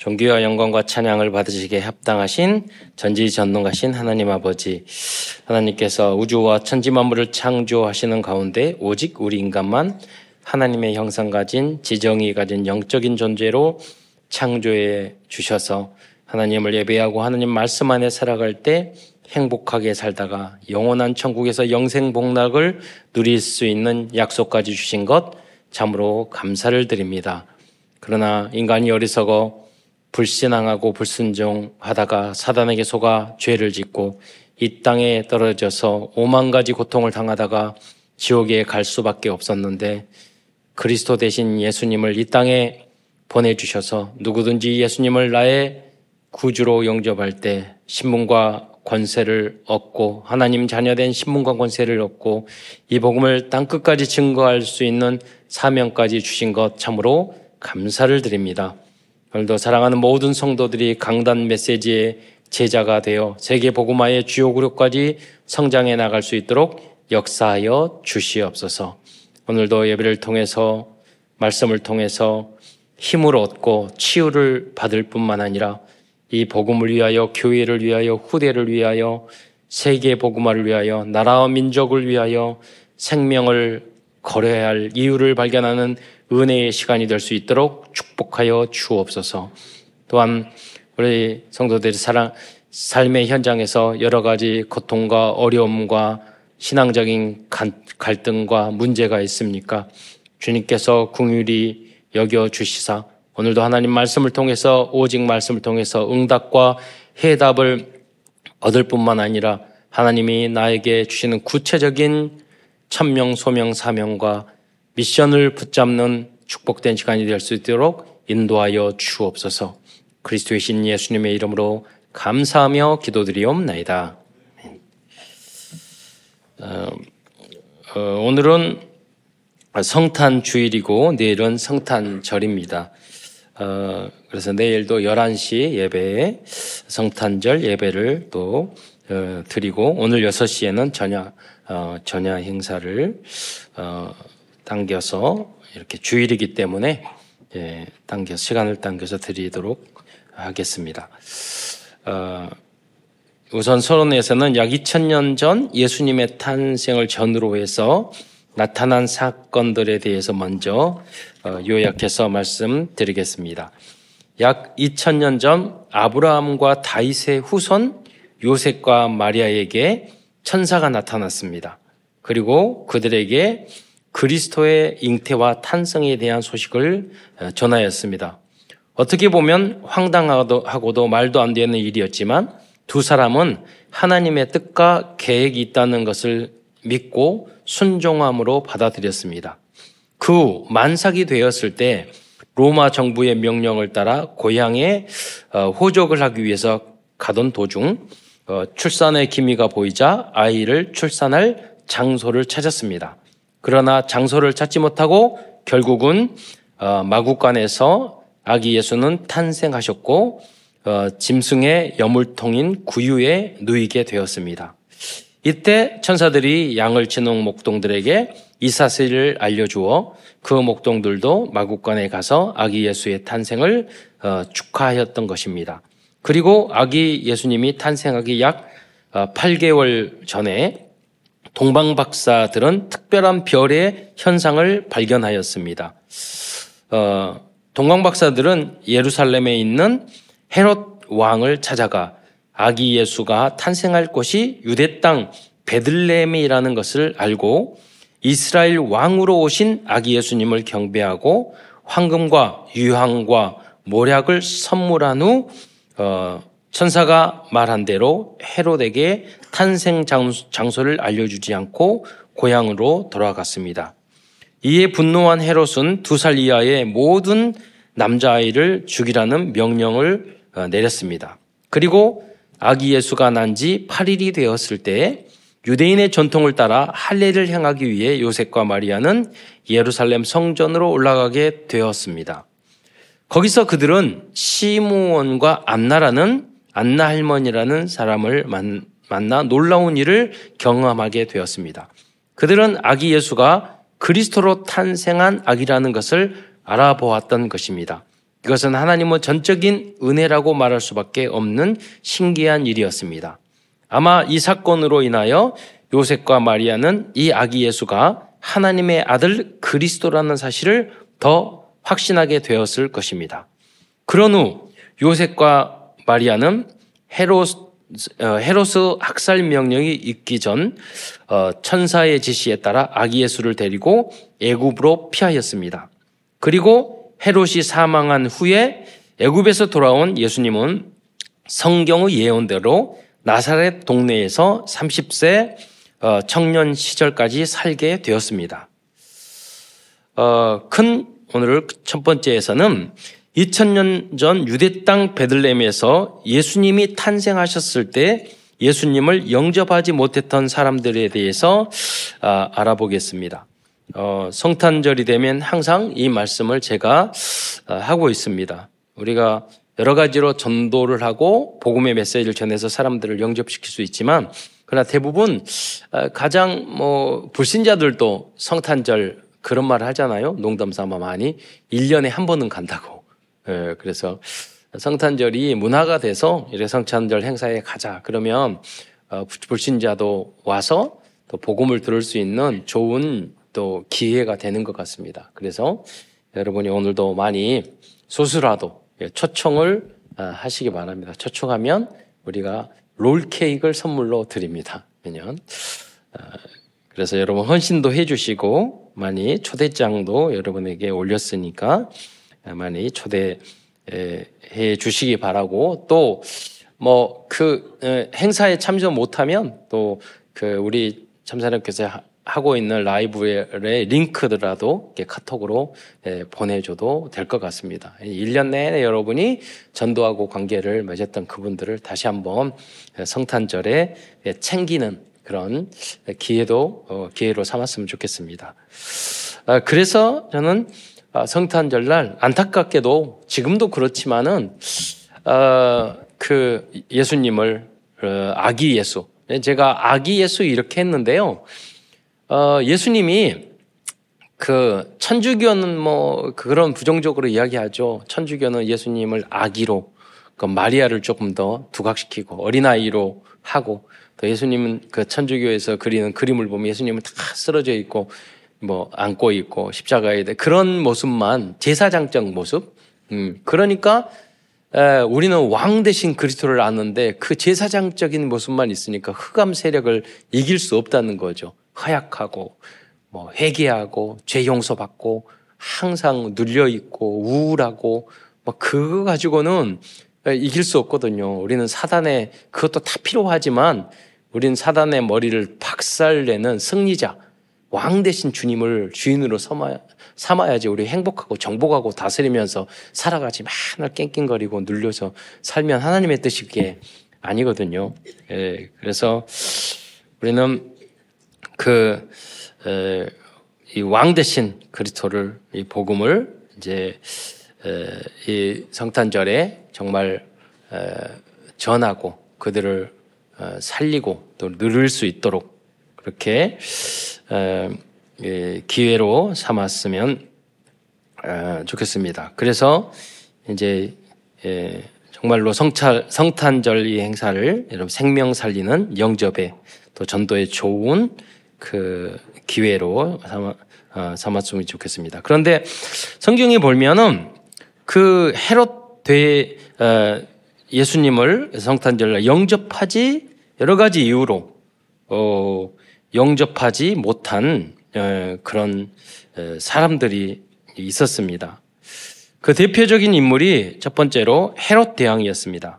존귀와 영광과 찬양을 받으시기에 합당하신 전지전능하신 하나님 아버지 하나님께서 우주와 천지 만물을 창조하시는 가운데 오직 우리 인간만 하나님의 형상 가진 지정이 가진 영적인 존재로 창조해 주셔서 하나님을 예배하고 하나님 말씀 안에 살아갈 때 행복하게 살다가 영원한 천국에서 영생 복락을 누릴 수 있는 약속까지 주신 것 참으로 감사를 드립니다. 그러나 인간이 어리석어 불신앙하고 불순종하다가 사단에게 속아 죄를 짓고 이 땅에 떨어져서 오만 가지 고통을 당하다가 지옥에 갈 수밖에 없었는데 그리스도 대신 예수님을 이 땅에 보내주셔서 누구든지 예수님을 나의 구주로 영접할 때 신문과 권세를 얻고 하나님 자녀된 신문과 권세를 얻고 이 복음을 땅 끝까지 증거할 수 있는 사명까지 주신 것 참으로 감사를 드립니다. 오늘도 사랑하는 모든 성도들이 강단 메시지의 제자가 되어 세계 복음화의 주요 그룹까지 성장해 나갈 수 있도록 역사하여 주시옵소서. 오늘도 예배를 통해서 말씀을 통해서 힘을 얻고 치유를 받을 뿐만 아니라 이 복음을 위하여 교회를 위하여 후대를 위하여 세계 복음화를 위하여 나라와 민족을 위하여 생명을 걸어야 할 이유를 발견하는 은혜의 시간이 될 수 있도록 축복하여 주옵소서. 또한 우리 성도들이 사랑, 삶의 현장에서 여러 가지 고통과 어려움과 신앙적인 갈등과 문제가 있습니까? 주님께서 궁율이 여겨 주시사 오늘도 하나님 말씀을 통해서 오직 말씀을 통해서 응답과 해답을 얻을 뿐만 아니라 하나님이 나에게 주시는 구체적인 천명, 소명, 사명과 미션을 붙잡는 축복된 시간이 될 수 있도록 인도하여 주옵소서. 그리스도의 신 예수님의 이름으로 감사하며 기도드리옵나이다. 어, 어, 오늘은 성탄 주일이고 내일은 성탄절입니다. 어, 그래서 내일도 11시 예배에 성탄절 예배를 또 어, 드리고 오늘 6시에는 전야 어, 전야 행사를 어, 당겨서 이렇게 주일이기 때문에 예, 당겨 시간을 당겨서 드리도록 하겠습니다. 어, 우선 서론에서는 약 2000년 전 예수님의 탄생을 전으로 해서 나타난 사건들에 대해서 먼저 어, 요약해서 말씀드리겠습니다. 약 2000년 전 아브라함과 다윗의 후손 요셉과 마리아에게 천사가 나타났습니다. 그리고 그들에게 그리스도의 잉태와 탄생에 대한 소식을 어, 전하였습니다. 어떻게 보면 황당하고도 말도 안 되는 일이었지만 두 사람은 하나님의 뜻과 계획이 있다는 것을 믿고 순종함으로 받아들였습니다. 그 후 만삭이 되었을 때 로마 정부의 명령을 따라 고향에 어, 호적을 하기 위해서 가던 도중 어, 출산의 기미가 보이자 아이를 출산할 장소를 찾았습니다. 그러나 장소를 찾지 못하고 결국은 어, 마국간에서 아기 예수는 탄생하셨고 어, 짐승의 여물통인 구유에 누이게 되었습니다. 이때 천사들이 양을 치는 목동들에게 이 사실을 알려주어 그 목동들도 마국간에 가서 아기 예수의 탄생을 어, 축하하였던 것입니다. 그리고 아기 예수님이 탄생하기 약 8개월 전에 동방 박사들은 특별한 별의 현상을 발견하였습니다. 어, 동방 박사들은 예루살렘에 있는 헤롯 왕을 찾아가 아기 예수가 탄생할 곳이 유대 땅 베들레헴이라는 것을 알고 이스라엘 왕으로 오신 아기 예수님을 경배하고 황금과 유황과 모략을 선물한 후 어, 천사가 말한 대로 헤롯에게 탄생 장소를 알려주지 않고 고향으로 돌아갔습니다. 이에 분노한 헤롯은 두 살 이하의 모든 남자아이를 죽이라는 명령을 어, 내렸습니다. 그리고 아기 예수가 난 지 8일이 되었을 때 유대인의 전통을 따라 할례를 행하기 위해 요셉과 마리아는 예루살렘 성전으로 올라가게 되었습니다. 거기서 그들은 시므온과 안나라는 안나 할머니라는 사람을 만 나 놀라운 일을 경험하게 되었습니다. 그들은 아기 예수가 그리스도로 탄생한 아기라는 것을 알아보았던 것입니다. 이것은 하나님의 전적인 은혜라고 말할 수밖에 없는 신기한 일이었습니다. 아마 이 사건으로 인하여 요셉과 마리아는 이 아기 예수가 하나님의 아들 그리스도라는 사실을 더 확신하게 되었을 것입니다. 그런 후 요셉과 마리아는 어, 헤로스 학살 명령이 있기 전 어, 천사의 지시에 따라 아기 예수를 데리고 애굽으로 피하였습니다. 그리고 헤롯이 사망한 후에 애굽에서 돌아온 예수님은 성경의 예언대로 나사렛 동네에서 30세 어, 청년 시절까지 살게 되었습니다. 어, 큰 오늘 첫 번째에서는 2000년 전 유대 땅 베들레헴에서 예수님이 탄생하셨을 때 예수님을 영접하지 못했던 사람들에 대해서 아, 알아보겠습니다. 어, 성탄절이 되면 항상 이 말씀을 제가 아, 하고 있습니다. 우리가 여러 가지로 전도를 하고 복음의 메시지를 전해서 사람들을 영접시킬 수 있지만 그러나 대부분 아, 가장 뭐 불신자들도 성탄절 그런 말을 하잖아요. 농담 삼아 많이 1년에 한 번은 간다고. 예, 그래서 성탄절이 문화가 돼서 이래 성탄절 행사에 가자. 그러면 어, 불신자도 와서 또 복음을 들을 수 있는 좋은 또 기회가 되는 것 같습니다. 그래서 여러분이 오늘도 많이 소수라도 예, 초청을 아, 하시기 바랍니다. 초청하면 우리가 롤 케이크를 선물로 드립니다. 매년. 아, 그래서 여러분 헌신도 해주시고 많이 초대장도 여러분에게 올렸으니까 많이 초대해 주시기 바라고 또 뭐 그 행사에 참석 못하면 또 그 우리 참사님께서 하고 있는 라이브의 링크더라도 카톡으로 보내줘도 될 것 같습니다. 1년 내내 여러분이 전도하고 관계를 맺었던 그분들을 다시 한번 성탄절에 챙기는 그런 기회도 어, 기회로 삼았으면 좋겠습니다. 아, 그래서 저는 아, 성탄절 날 안타깝게도 지금도 그렇지만은 어, 그 예수님을 어, 아기 예수 제가 아기 예수 이렇게 했는데요. 예수님이 그 천주교는 뭐 그런 부정적으로 이야기하죠. 천주교는 예수님을 아기로 그 마리아를 조금 더 두각시키고 어린아이로 하고 또 예수님은 그 천주교에서 그리는 그림을 보면 예수님은 다 쓰러져 있고 뭐 안고 있고 십자가에 대 그런 모습만 제사장적 모습. 음 그러니까 에, 우리는 왕 대신 그리스도를 아는데 그 제사장적인 모습만 있으니까 흑암 세력을 이길 수 없다는 거죠. 허약하고 뭐 회개하고 죄 용서받고 항상 눌려 있고 우울하고 뭐 그거 가지고는 이길 수 없거든요. 우리는 사단에 그것도 다 필요하지만 우린 사단의 머리를 박살내는 승리자, 왕 대신 주님을 주인으로 삼아야, 지 우리 행복하고 정복하고 다스리면서 살아가지 맨날 깽깽거리고 눌려서 살면 하나님의 뜻이 게 아니거든요. 예, 그래서 우리는 그, 에, 이왕 대신 그리스도를, 이 복음을 이제, 에, 이 성탄절에 정말 에, 전하고 그들을 어, 살리고 또 누릴 수 있도록 그렇게 어, 예, 기회로 삼았으면 어, 좋겠습니다. 그래서 이제 예, 정말로 성찰, 성탄절 이 행사를 여러분 생명 살리는 영접에 또 전도에 좋은 그 기회로 삼아, 삼았 으면 좋겠습니다. 그런데 성경에 보면은 그 헤롯 대 예수님을 성탄절날 영접하지 여러 가지 이유로 어, 영접하지 못한 어, 그런 어, 사람들이 있었습니다. 그 대표적인 인물이 첫 번째로 헤롯 대왕이었습니다.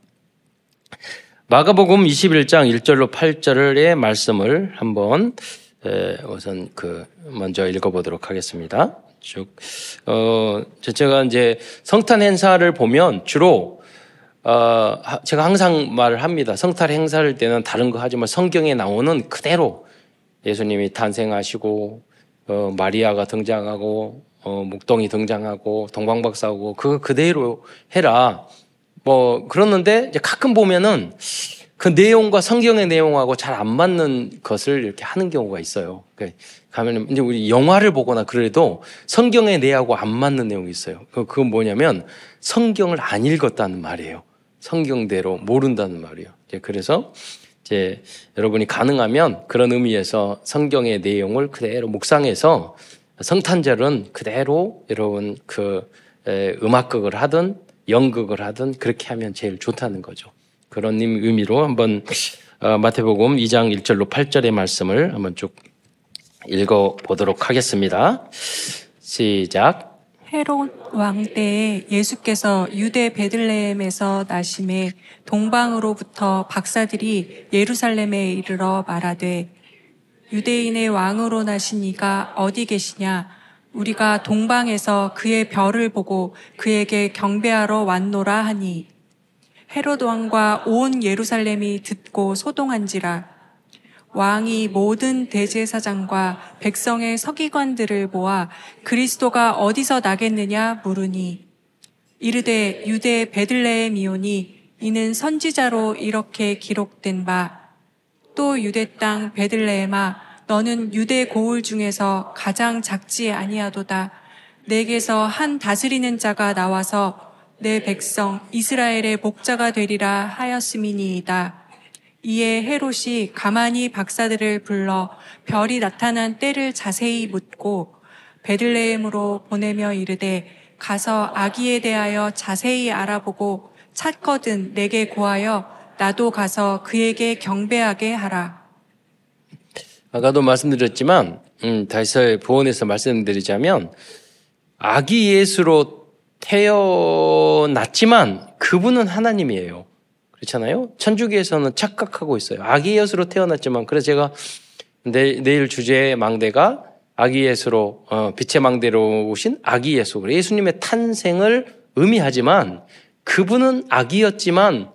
마가복음 21장 1절로 8절의 말씀을 한번 우선 그 먼저 읽어보도록 하겠습니다. 쭉 어, 제가 이제 성탄 행사를 보면 주로 어, 제가 항상 말을 합니다. 성탈 행사할 때는 다른 거 하지만 성경에 나오는 그대로 예수님이 탄생하시고 어, 마리아가 등장하고 어, 묵동이 등장하고 동방박사하고 그거 그대로 해라. 뭐 그러는데 이제 가끔 보면은 그 내용과 성경의 내용하고 잘 안 맞는 것을 이렇게 하는 경우가 있어요. 그러니까 가면 이제 우리 영화를 보거나 그래도 성경의 내용하고 안 맞는 내용이 있어요. 그건 뭐냐면 성경을 안 읽었다는 말이에요. 성경대로 모른다는 말이에요. 그래서 이제 여러분이 가능하면 그런 의미에서 성경의 내용을 그대로 묵상해서 성탄절은 그대로 여러분 그 음악극을 하든 연극을 하든 그렇게 하면 제일 좋다는 거죠. 그런 의미로 한번 어, 마태복음 2장 1절로 8절의 말씀을 한번 쭉 읽어 보도록 하겠습니다. 시작. 헤롯 왕 때에 예수께서 유대 베들레헴에서 나심에 동방으로부터 박사들이 예루살렘에 이르러 말하되 유대인의 왕으로 나신 이가 어디 계시냐? 우리가 동방에서 그의 별을 보고 그에게 경배하러 왔노라 하니. 헤롯 왕과 온 예루살렘이 듣고 소동한지라 왕이 모든 대제사장과 백성의 서기관들을 모아 그리스도가 어디서 나겠느냐 물으니 이르되 유대 베들레헴이오니 이는 선지자로 이렇게 기록된 바 또 유대 땅 베들레헴아 너는 유대 고을 중에서 가장 작지 아니하도다 내게서 한 다스리는 자가 나와서 내 백성 이스라엘의 목자가 되리라 하였음이니이다. 이에 헤롯이 가만히 박사들을 불러 별이 나타난 때를 자세히 묻고 베들레헴으로 보내며 이르되 가서 아기에 대하여 자세히 알아보고 찾거든 내게 고하여 나도 가서 그에게 경배하게 하라. 아까도 말씀드렸지만 음, 다시 보원해서 말씀드리자면 아기 예수로 태어났지만 그분은 하나님이에요. 그렇잖아요. 천주교에서는 착각하고 있어요. 아기 예수로 태어났지만 그래서 제가 내, 내일 주제 망대가 아기 예수로 어, 빛의 망대로 오신 아기 예수 예수님의 탄생을 의미하지만 그분은 아기였지만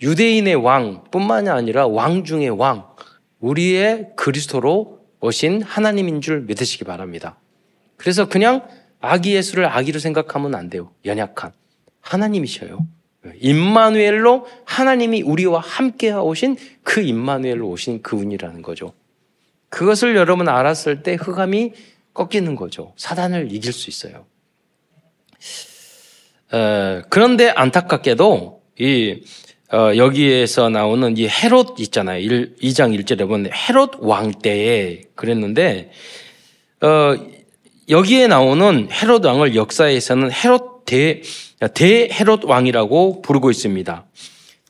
유대인의 왕뿐만이 아니라 왕 중의 왕 우리의 그리스도로 오신 하나님인 줄 믿으시기 바랍니다. 그래서 그냥 아기 예수를 아기로 생각하면 안 돼요. 연약한 하나님이셔요. 임마누엘로 하나님이 우리와 함께 오신 그 임마누엘로 오신 그분이라는 거죠. 그것을 여러분 알았을 때 흑암이 꺾이는 거죠. 사단을 이길 수 있어요. 어, 그런데 안타깝게도 이 어, 여기에서 나오는 이 헤롯 있잖아요. 1, 2장 1절에 보면 헤롯 왕 때에 그랬는데 어, 여기에 나오는 헤롯 왕을 역사에서는 헤롯 대 대헤롯 왕이라고 부르고 있습니다.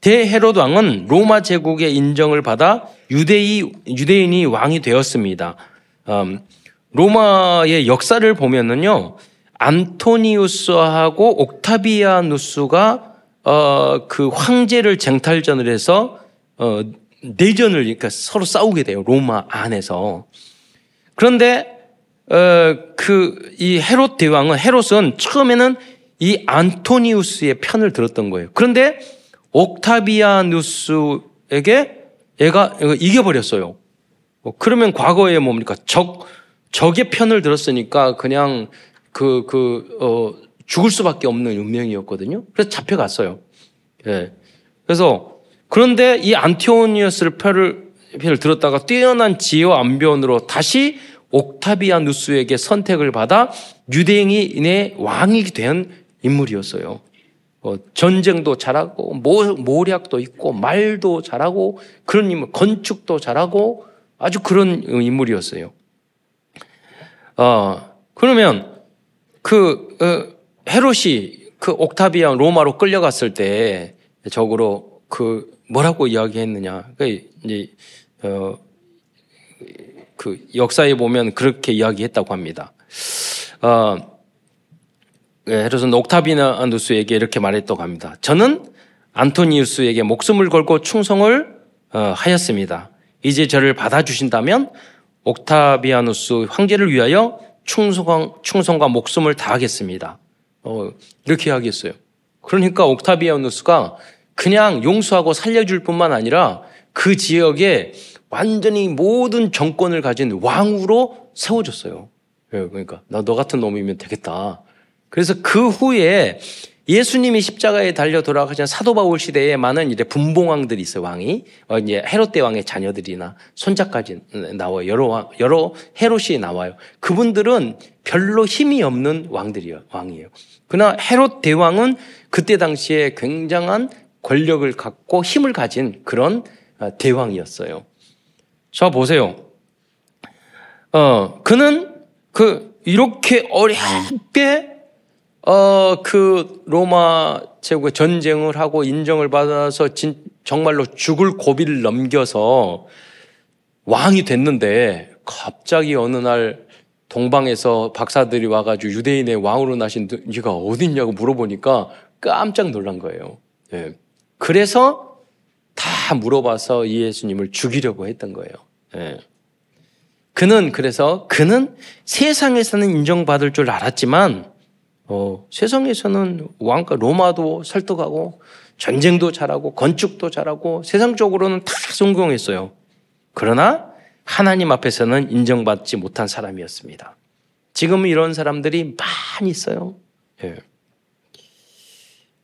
대헤롯 왕은 로마 제국의 인정을 받아 유대이, 유대인이 왕이 되었습니다. 음, 로마의 역사를 보면은요, 안토니우스하고 옥타비아누스가 어, 그 황제를 쟁탈전을 해서 어, 내전을 그러니까 서로 싸우게 돼요. 로마 안에서. 그런데 어, 그 이 헤롯 대왕은 헤롯은 처음에는 이 안토니우스의 편을 들었던 거예요. 그런데 옥타비아누스에게 얘가 이겨버렸어요. 어, 그러면 과거에 뭡니까? 적, 적의 편을 들었으니까 그냥 그, 그, 어, 죽을 수밖에 없는 운명이었거든요. 그래서 잡혀갔어요. 예. 그래서 그런데 이 안티오니우스를 편을, 편을 들었다가 뛰어난 지혜와 안변으로 다시 옥타비아누스에게 선택을 받아 유대인의 왕이 된 인물이었어요. 어, 전쟁도 잘하고 모, 모략도 있고 말도 잘하고 그런 인물, 건축도 잘하고 아주 그런 인물이었어요. 어, 그러면 그 어, 헤롯이 그 옥타비안 로마로 끌려갔을 때 적으로 그 뭐라고 이야기했느냐? 그 이제 어, 그 역사에 보면 그렇게 이야기했다고 합니다. 어, 헤롯은 예, 옥타비아누스에게 이렇게 말했다고 합니다. 저는 안토니우스에게 목숨을 걸고 충성을 어, 하였습니다. 이제 저를 받아주신다면 옥타비아누스 황제를 위하여 충성, 충성과 목숨을 다하겠습니다. 어, 이렇게 이야기했어요. 그러니까 옥타비아누스가 그냥 용서하고 살려줄 뿐만 아니라 그 지역에 완전히 모든 정권을 가진 왕으로 세워줬어요. 예, 그러니까 나 너 같은 놈이면 되겠다. 그래서 그 후에 예수님이 십자가에 달려 돌아가신 사도 바울 시대에 많은 이제 분봉왕들이 있어요, 왕이. 어, 이제 헤롯 대왕의 자녀들이나 손자까지 나와요. 여러 왕, 여러 헤롯이 나와요. 그분들은 별로 힘이 없는 왕들이요, 왕이에요. 그러나 헤롯 대왕은 그때 당시에 굉장한 권력을 갖고 힘을 가진 그런 어, 대왕이었어요. 자, 보세요. 어, 그는 그, 이렇게 어렵게 어, 그 로마 제국의 전쟁을 하고 인정을 받아서 진, 정말로 죽을 고비를 넘겨서 왕이 됐는데 갑자기 어느 날 동방에서 박사들이 와가지고 유대인의 왕으로 나신 네가 어딨냐고 물어보니까 깜짝 놀란 거예요. 예. 그래서 다 물어봐서 예수님을 죽이려고 했던 거예요. 예. 그는 그래서 그는 세상에서는 인정받을 줄 알았지만 어, 세상에서는 왕가 로마도 설득하고 전쟁도 잘하고 건축도 잘하고 세상적으로는 다 성공했어요. 그러나 하나님 앞에서는 인정받지 못한 사람이었습니다. 지금 이런 사람들이 많이 있어요. 예.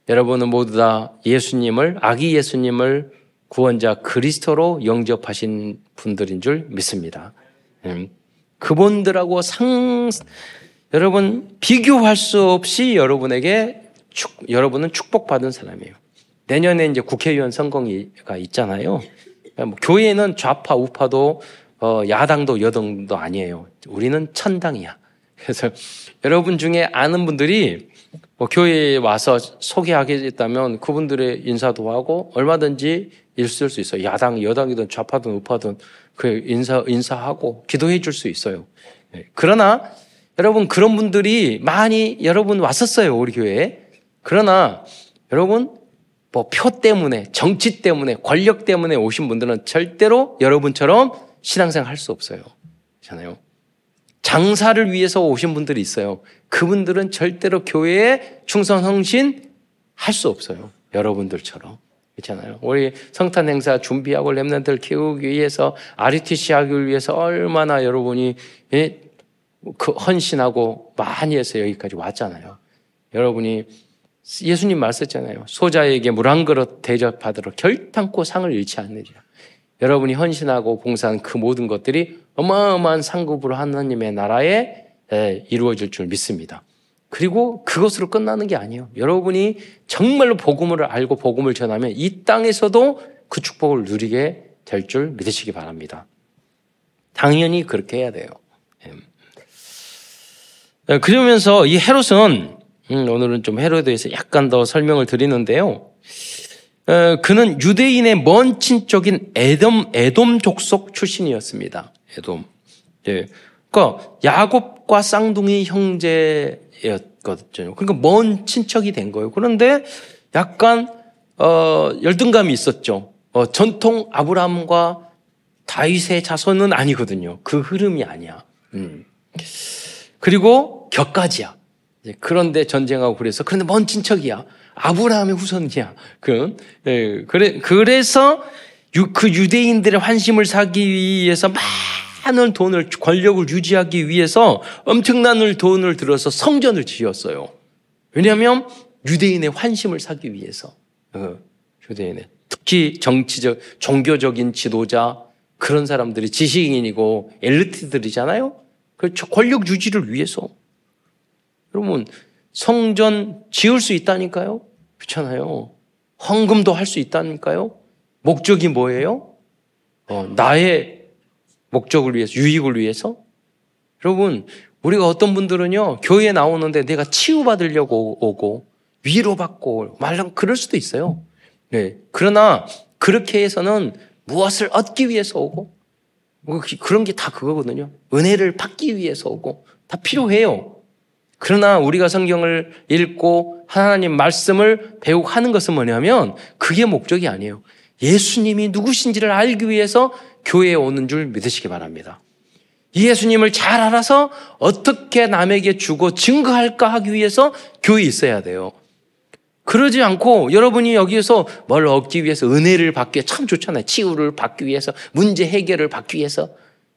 여러분은 모두 다 예수님을 아기 예수님을 구원자 그리스도로 영접하신 분들인 줄 믿습니다. 예. 그분들하고 상 여러분 비교할 수 없이 여러분에게 축, 여러분은 축복받은 사람이에요. 내년에 이제 국회의원 선거가 있잖아요. 뭐 교회는 좌파 우파도 어, 야당도 여당도 아니에요. 우리는 천당이야. 그래서 여러분 중에 아는 분들이 뭐 교회에 와서 소개하겠다면 그분들의 인사도 하고 얼마든지 있을 수 있어요. 야당, 여당이든 좌파든 우파든 그 인사 인사하고 기도해 줄 수 있어요. 네. 그러나 여러분 그런 분들이 많이 여러분 왔었어요 우리 교회에. 그러나 여러분 뭐 표 때문에 정치 때문에 권력 때문에 오신 분들은 절대로 여러분처럼 신앙생활 할 수 없어요. 그렇잖아요. 장사를 위해서 오신 분들이 있어요. 그분들은 절대로 교회에 충성 성신 할 수 없어요. 여러분들처럼. 그렇잖아요. 우리 성탄 행사 준비하고 랩런들 키우기 위해서 RUTC 하기 위해서 얼마나 여러분이 예? 그 헌신하고 많이 해서 여기까지 왔잖아요. 여러분이 예수님 말씀했잖아요. 소자에게 물 한 그릇 대접받으러 결탄코 상을 잃지 않느리라. 여러분이 헌신하고 봉사한 그 모든 것들이 어마어마한 상급으로 하나님의 나라에 이루어질 줄 믿습니다. 그리고 그것으로 끝나는 게 아니에요. 여러분이 정말로 복음을 알고 복음을 전하면 이 땅에서도 그 축복을 누리게 될 줄 믿으시기 바랍니다. 당연히 그렇게 해야 돼요. 예, 그러면서 이 헤롯은 음, 오늘은 좀 헤롯에 대해서 약간 더 설명을 드리는데요. 어, 그는 유대인의 먼 친척인 에돔 에돔 족속 출신이었습니다. 에돔. 예. 그러니까 야곱과 쌍둥이 형제였거든요. 그러니까 먼 친척이 된 거예요. 그런데 약간 어, 열등감이 있었죠. 어, 전통 아브라함과 다윗의 자손은 아니거든요. 그 흐름이 아니야. 음. 그리고 격가지야. 그런데 전쟁하고 그래서 그런데 먼 친척이야. 아브라함의 후손이야. 그 예, 그래 그래서 유, 그 유대인들의 환심을 사기 위해서 많은 돈을 권력을 유지하기 위해서 엄청난 돈을 들어서 성전을 지었어요. 왜냐하면 유대인의 환심을 사기 위해서. 어, 유대인의 특히 정치적 종교적인 지도자 그런 사람들이 지식인이고 엘리트들이잖아요. 그렇죠. 권력 유지를 위해서. 여러분, 성전 지을 수 있다니까요? 그렇잖아요. 헌금도 할 수 있다니까요? 목적이 뭐예요? 어, 나의 목적을 위해서, 유익을 위해서? 여러분, 우리가 어떤 분들은요, 교회에 나오는데 내가 치유받으려고 오고, 위로받고, 말랑 그럴 수도 있어요. 네. 그러나, 그렇게 해서는 무엇을 얻기 위해서 오고, 뭐 그런 게 다 그거거든요. 은혜를 받기 위해서 오고 다 필요해요. 그러나 우리가 성경을 읽고 하나님 말씀을 배우고 하는 것은 뭐냐면 그게 목적이 아니에요. 예수님이 누구신지를 알기 위해서 교회에 오는 줄 믿으시기 바랍니다. 예수님을 잘 알아서 어떻게 남에게 주고 증거할까 하기 위해서 교회에 있어야 돼요. 그러지 않고 여러분이 여기에서 뭘 얻기 위해서 은혜를 받기 위해 참 좋잖아요. 치유를 받기 위해서 문제 해결을 받기 위해서.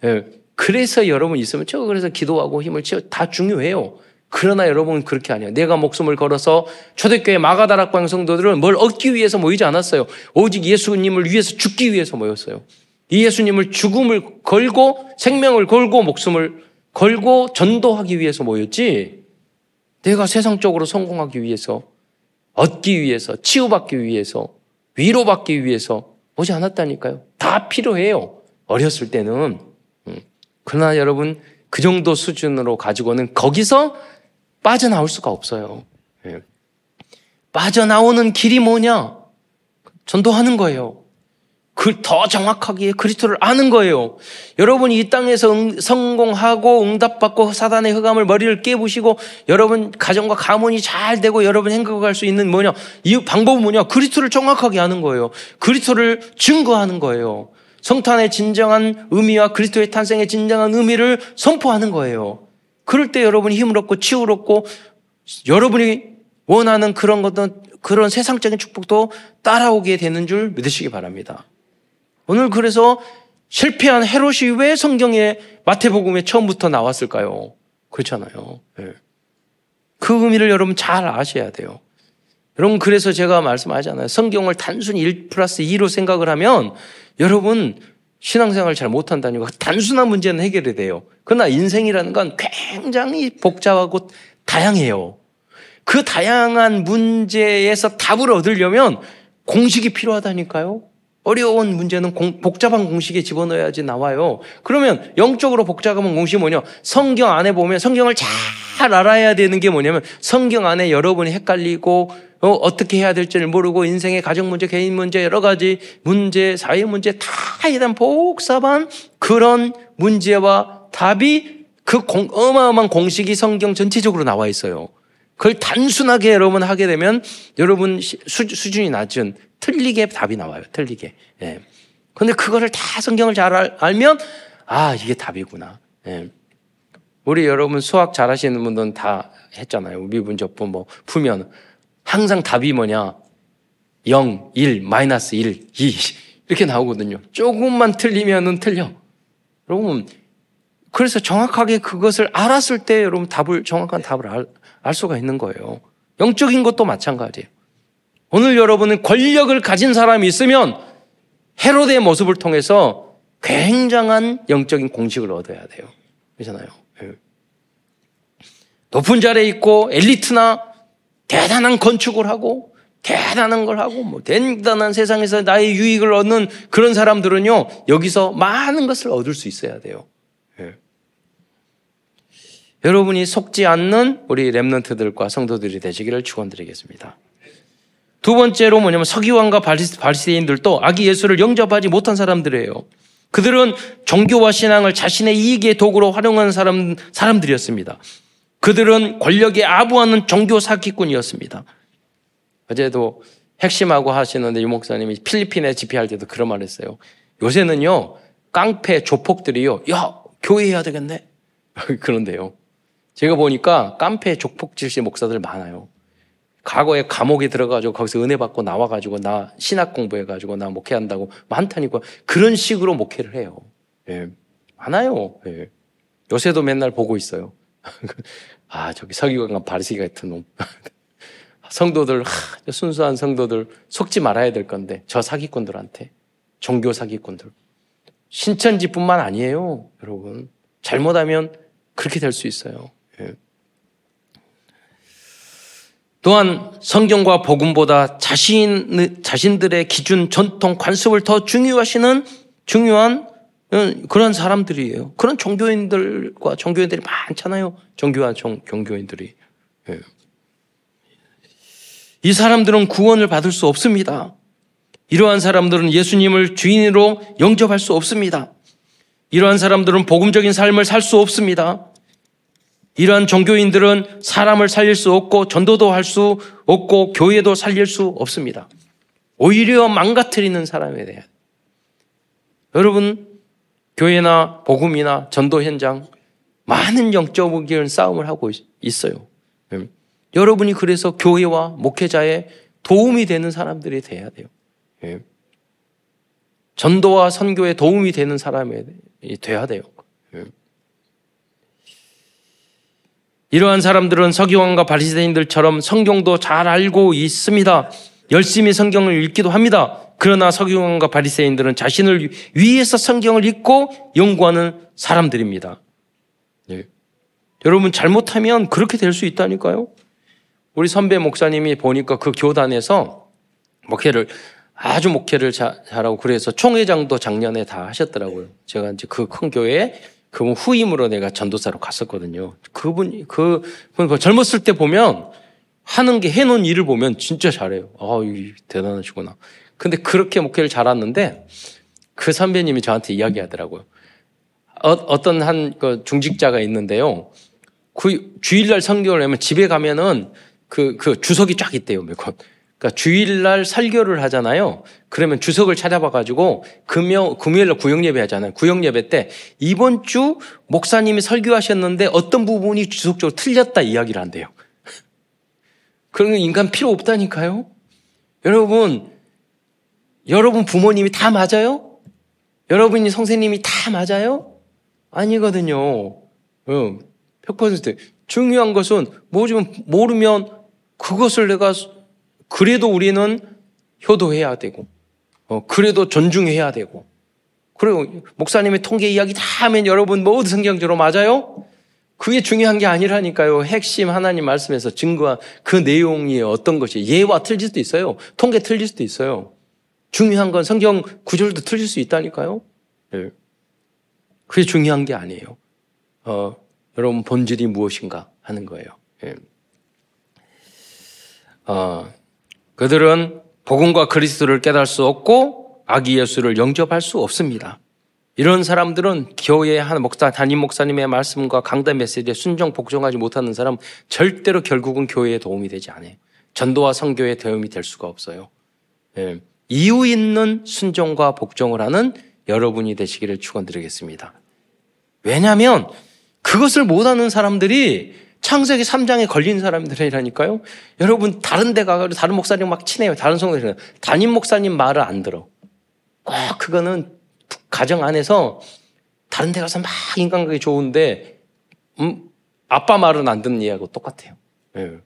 예. 그래서 여러분 있으면 저 그래서 기도하고 힘을 치워 다 중요해요. 그러나 여러분 그렇게 아니에요. 내가 목숨을 걸어서 초대교회 마가다락방 성도들은 뭘 얻기 위해서 모이지 않았어요. 오직 예수님을 위해서 죽기 위해서 모였어요. 이 예수님을 죽음을 걸고 생명을 걸고 목숨을 걸고 전도하기 위해서 모였지. 내가 세상적으로 성공하기 위해서 얻기 위해서 치유받기 위해서 위로받기 위해서 오지 않았다니까요. 다 필요해요. 어렸을 때는. 음. 그러나 여러분 그 정도 수준으로 가지고는 거기서 빠져나올 수가 없어요. 예. 빠져나오는 길이 뭐냐? 전도하는 거예요. 그 더 정확하게 그리스도를 아는 거예요. 여러분이 이 땅에서 응, 성공하고 응답받고 사단의 흑암을 머리를 깨부시고 여러분 가정과 가문이 잘 되고 여러분 행복할 수 있는 뭐냐? 이 방법은 뭐냐? 그리스도를 정확하게 아는 거예요. 그리스도를 증거하는 거예요. 성탄의 진정한 의미와 그리스도의 탄생의 진정한 의미를 선포하는 거예요. 그럴 때 여러분이 힘을 얻고 치유를 얻고 여러분이 원하는 그런 것도 그런 세상적인 축복도 따라오게 되는 줄 믿으시기 바랍니다. 오늘 그래서 실패한 헤롯이 왜 성경에 마태복음에 처음부터 나왔을까요? 그렇잖아요. 네. 그 의미를 여러분 잘 아셔야 돼요. 여러분 그래서 제가 말씀하잖아요. 성경을 단순히 1 플러스 2로 생각을 하면 여러분 신앙생활 잘 못한다니까 단순한 문제는 해결이 돼요. 그러나 인생이라는 건 굉장히 복잡하고 다양해요. 그 다양한 문제에서 답을 얻으려면 공식이 필요하다니까요. 어려운 문제는 공, 복잡한 공식에 집어넣어야지 나와요. 그러면 영적으로 복잡한 공식이 뭐냐? 성경 안에 보면 성경을 잘 알아야 되는 게 뭐냐면 성경 안에 여러분이 헷갈리고 어, 떻게 해야 될지를 모르고 인생의 가정 문제, 개인 문제, 여러 가지 문제, 사회 문제 다 이런 복잡한 그런 문제와 답이 그 공, 어마어마한 공식이 성경 전체적으로 나와 있어요. 그걸 단순하게 여러분 하게 되면 여러분 수, 수준이 낮은 틀리게 답이 나와요. 틀리게. 예. 근데 그거를 다 성경을 잘 알, 면 아, 이게 답이구나. 예. 우리 여러분 수학 잘 하시는 분들은 다 했잖아요. 미분 적분 뭐 풀면 항상 답이 뭐냐? 0, 1, 마이너스 1, 2 이렇게 나오거든요. 조금만 틀리면은 틀려. 여러분 그래서 정확하게 그것을 알았을 때 여러분 답을 정확한 답을 알, 알 수가 있는 거예요. 영적인 것도 마찬가지예요. 오늘 여러분은 권력을 가진 사람이 있으면 헤로드의 모습을 통해서 굉장한 영적인 공식을 얻어야 돼요. 그렇잖아요. 예. 높은 자리에 있고 엘리트나 대단한 건축을 하고 대단한 걸 하고 뭐 대단한 세상에서 나의 유익을 얻는 그런 사람들은요 여기서 많은 것을 얻을 수 있어야 돼요. 예. 여러분이 속지 않는 우리 렘넌트들과 성도들이 되시기를 축원드리겠습니다. 두 번째로 뭐냐면 서기관과 바리새인들도 아기 예수를 영접하지 못한 사람들이에요. 그들은 종교와 신앙을 자신의 이익의 도구로 활용한 사람, 사람들이었습니다. 그들은 권력에 아부하는 종교 사기꾼이었습니다. 어제도 핵심하고 하시는데 유 목사님이 필리핀에 집회할 때도 그런 말 했어요. 요새는요, 깡패 조폭들이요, 야, 교회해야 되겠네. 그런데요. 제가 보니까 깡패 조폭 질시 목사들 많아요. 과거에 감옥에 들어가지고 거기서 은혜 받고 나와가지고 나 신학 공부해가지고 나 목회한다고 많다니까 그런 식으로 목회를 해요. 예. 많아요. 예. 요새도 맨날 보고 있어요. 아, 저기 서기관과 바리새기 같은 놈. 성도들, 하, 순수한 성도들 속지 말아야 될 건데, 저 사기꾼들한테. 종교 사기꾼들. 신천지뿐만 아니에요, 여러분. 잘못하면 그렇게 될 수 있어요. 예. 또한 성경과 복음보다 자신, 자신들의 기준, 전통, 관습을 더 중요하시는 중요한 그런 사람들이에요. 그런 종교인들과 종교인들이 많잖아요. 종교와 종, 종교인들이. 예. 이 사람들은 구원을 받을 수 없습니다. 이러한 사람들은 예수님을 주인으로 영접할 수 없습니다. 이러한 사람들은 복음적인 삶을 살 수 없습니다. 이러한 종교인들은 사람을 살릴 수 없고 전도도 할 수 없고 교회도 살릴 수 없습니다. 오히려 망가뜨리는 사람에 대해. 여러분, 교회나 복음이나 전도 현장 많은 영적인 싸움을 하고 있어요. 음. 여러분이 그래서 교회와 목회자의 도움이 되는 사람들이 돼야 돼요. 예. 전도와 선교에 도움이 되는 사람이 돼야 돼요. 예. 이러한 사람들은 서기관과 바리새인들처럼 성경도 잘 알고 있습니다. 열심히 성경을 읽기도 합니다. 그러나 서기관과 바리새인들은 자신을 위해서 성경을 읽고 연구하는 사람들입니다. 예. 여러분 잘못하면 그렇게 될 수 있다니까요. 우리 선배 목사님이 보니까 그 교단에서 목회를 아주 목회를 자, 잘하고 그래서 총회장도 작년에 다 하셨더라고요. 제가 이제 그 큰 교회에 그분 후임으로 내가 전도사로 갔었거든요. 그분 그, 그 젊었을 때 보면 하는 게 해놓은 일을 보면 진짜 잘해요. 아, 대단하시구나. 근데 그렇게 목회를 잘하는데 그 선배님이 저한테 이야기하더라고요. 어, 떤 한 그 중직자가 있는데요. 그 주일날 성경을 내면 집에 가면은 그, 그 주석이 쫙 있대요, 매건. 그러니까 주일날 설교를 하잖아요. 그러면 주석을 찾아봐가지고 금요, 금요일날 구역 예배 하잖아요. 구역 예배 때 이번 주 목사님이 설교하셨는데 어떤 부분이 주석적으로 틀렸다 이야기를 한대요. 그러면 인간 필요 없다니까요. 여러분, 여러분 부모님이 다 맞아요? 여러분이 선생님이 다 맞아요? 아니거든요. 응, 100% 중요한 것은 뭐좀 모르면 그것을 내가 그래도 우리는 효도해야 되고, 어, 그래도 존중해야 되고, 그리고 목사님의 통계 이야기 다 하면 여러분 모두 성경적으로 맞아요? 그게 중요한 게 아니라니까요. 핵심 하나님 말씀에서 증거한 그 내용이 어떤 것이 예와 틀릴 수도 있어요. 통계 틀릴 수도 있어요. 중요한 건 성경 구절도 틀릴 수 있다니까요. 네. 그게 중요한 게 아니에요. 어, 여러분 본질이 무엇인가 하는 거예요. 네. 어, 그들은 복음과 그리스도를 깨달을 수 없고 아기 예수를 영접할 수 없습니다. 이런 사람들은 교회 한 목사, 담임 목사님의 말씀과 강단 메시지에 순종, 복종하지 못하는 사람 절대로 결국은 교회에 도움이 되지 않아요. 전도와 성교에 도움이 될 수가 없어요. 예. 이유 있는 순종과 복종을 하는 여러분이 되시기를 축원드리겠습니다. 왜냐하면 그것을 못하는 사람들이 창세기 3장에 걸린 사람들이라니까요. 여러분 다른 데 가서 다른 목사님 막 친해요. 다른 성도들 담임 목사님 말을 안 들어. 꼭 그거는 가정 안에서 다른 데 가서 막 인간관계 좋은데 음, 아빠 말은 안 듣는 이하고 똑같아요. 예.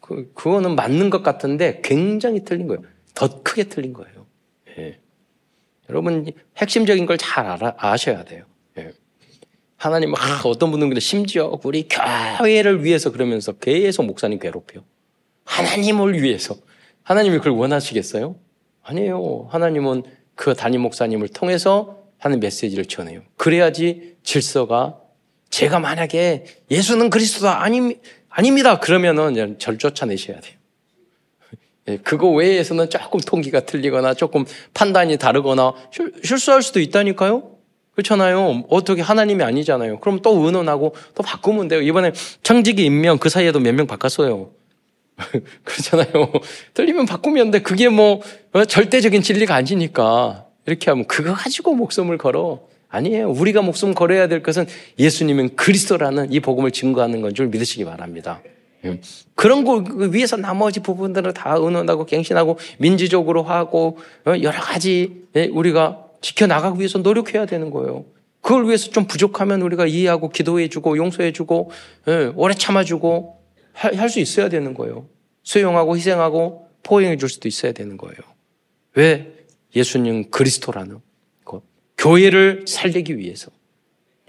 그, 그거는 맞는 것 같은데 굉장히 틀린 거예요. 더 크게 틀린 거예요. 예. 여러분 핵심적인 걸잘 알아, 아셔야 돼요. 예. 하나님 아, 어떤 분들은 심지어 우리 교회를 위해서 그러면서 계속 목사님 괴롭혀요. 하나님을 위해서. 하나님이 그걸 원하시겠어요? 아니에요. 하나님은 그 담임 목사님을 통해서 하는 메시지를 전해요. 그래야지 질서가 제가 만약에 예수는 그리스도다 아니, 아닙니다. 그러면은 절 쫓아내셔야 돼요. 예, 그거 외에서는 조금 통기가 틀리거나 조금 판단이 다르거나 실수할 수도 있다니까요? 그렇잖아요. 어떻게 하나님이 아니잖아요. 그럼 또 의논하고 또 바꾸면 돼요. 이번에 청지기 임명 그 사이에도 몇 명 바꿨어요. 그렇잖아요. 틀리면 바꾸면 돼. 그게 뭐 어, 절대적인 진리가 아니니까 이렇게 하면 그거 가지고 목숨을 걸어. 아니에요. 우리가 목숨 걸어야 될 것은 예수님은 그리스도라는 이 복음을 증거하는 건 줄 믿으시기 바랍니다. 예. 그런 거 위해서 나머지 부분들을 다 의논하고 갱신하고 민주적으로 하고 어, 여러 가지 예, 우리가 지켜나가기 위해서 노력해야 되는 거예요. 그걸 위해서 좀 부족하면 우리가 이해하고 기도해주고 용서해주고 예, 오래 참아주고 할 수 있어야 되는 거예요. 수용하고 희생하고 포용해 줄 수도 있어야 되는 거예요. 왜? 예수님 그리스도라는 것. 교회를 살리기 위해서.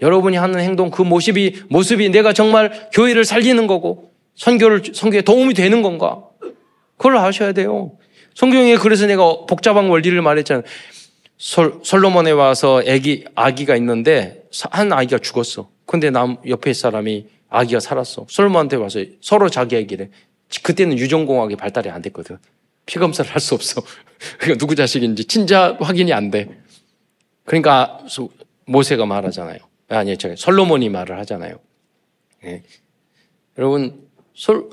여러분이 하는 행동 그 모습이 모습이 내가 정말 교회를 살리는 거고 선교를 선교에 도움이 되는 건가? 그걸 아셔야 돼요. 성경에 그래서 내가 복잡한 원리를 말했잖아요. 솔, 솔로몬에 와서 아기 아기가 있는데 한 아기가 죽었어. 근데 남 옆에 사람이 아기가 살았어. 솔로몬한테 와서 서로 자기 아기래. 그때는 유전공학이 발달이 안 됐거든. 피 검사를 할 수 없어. 그러니까 누구 자식인지 친자 확인이 안 돼. 그러니까 모세가 말하잖아요. 아니, 저 솔로몬이 말을 하잖아요. 예. 여러분, 솔,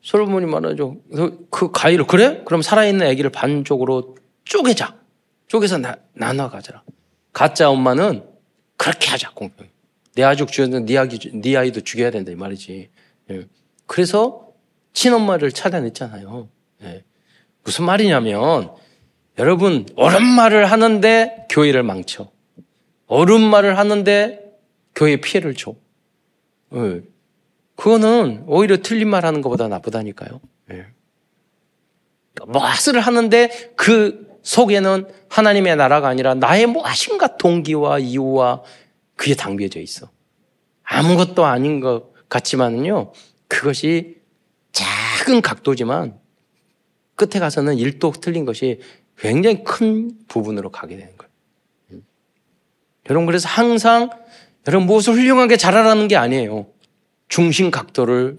솔로몬이 말하죠. 그, 그 가위를 그래? 그럼 살아있는 아기를 반쪽으로 쪼개자. 쪼개서 나, 나눠 가져라. 가짜 엄마는 그렇게 하자 공평. 내 아죽 죽였는데 네 아기 네 아이도 죽여야 된다 이 말이지. 예. 그래서 친엄마를 찾아냈잖아요. 예. 무슨 말이냐면 여러분 옳은 말을 하는데 교회를 망쳐. 옳은 말을 하는데 교회 피해를 줘. 예. 그거는 오히려 틀린 말 하는 것보다 나쁘다니까요. 예. 무엇을 하는데 그 속에는 하나님의 나라가 아니라 나의 무엇인가 동기와 이유와 그게 담겨져 있어. 아무것도 아닌 것 같지만요. 그것이 작은 각도지만 끝에 가서는 일도 틀린 것이 굉장히 큰 부분으로 가게 되는 거예요. 음. 여러분 그래서 항상 여러분 무엇을 훌륭하게 잘하라는 게 아니에요. 중심 각도를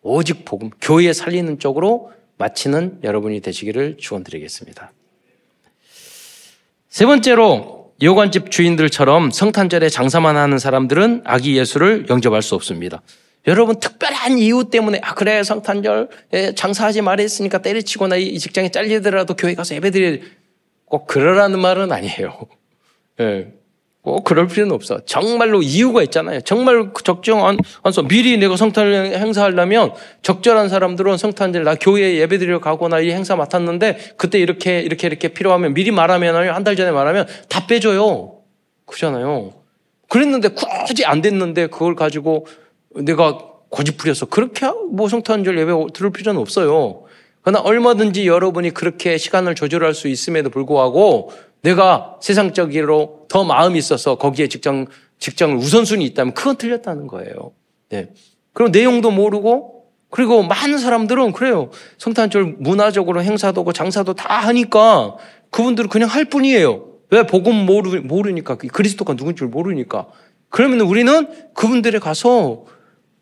오직 복음, 교회 살리는 쪽으로 마치는 여러분이 되시기를 축원드리겠습니다. 세 번째로 요관집 주인들처럼 성탄절에 장사만 하는 사람들은 아기 예수를 영접할 수 없습니다. 여러분 특별한 이유 때문에 아 그래 성탄절에 장사하지 말했으니까 때려치거나 이 직장에 잘리더라도 교회 가서 예배드려 꼭 그러라는 말은 아니에요. 예. 꼭 그럴 필요는 없어. 정말로 이유가 있잖아요. 정말 적정한, 안서 미리 내가 성탄절 행사하려면 적절한 사람들은 성탄절 나 교회에 예배 드리러 가거나 이 행사 맡았는데 그때 이렇게, 이렇게, 이렇게 필요하면 미리 말하면 한 달 전에 말하면 다 빼줘요. 그잖아요. 그랬는데 굳이 안 됐는데 그걸 가지고 내가 고집부려서 그렇게 뭐 성탄절 예배 들을 필요는 없어요. 그러나 얼마든지 여러분이 그렇게 시간을 조절할 수 있음에도 불구하고 내가 세상적으로 더 마음이 있어서 거기에 직장, 직장을 우선순위 있다면 그건 틀렸다는 거예요. 네. 그럼 내용도 모르고 그리고 많은 사람들은 그래요. 성탄절 문화적으로 행사도 고 장사도 다 하니까 그분들은 그냥 할 뿐이에요. 왜 복음 모르, 모르니까 그리스도가 누군지 모르니까. 그러면 우리는 그분들에 가서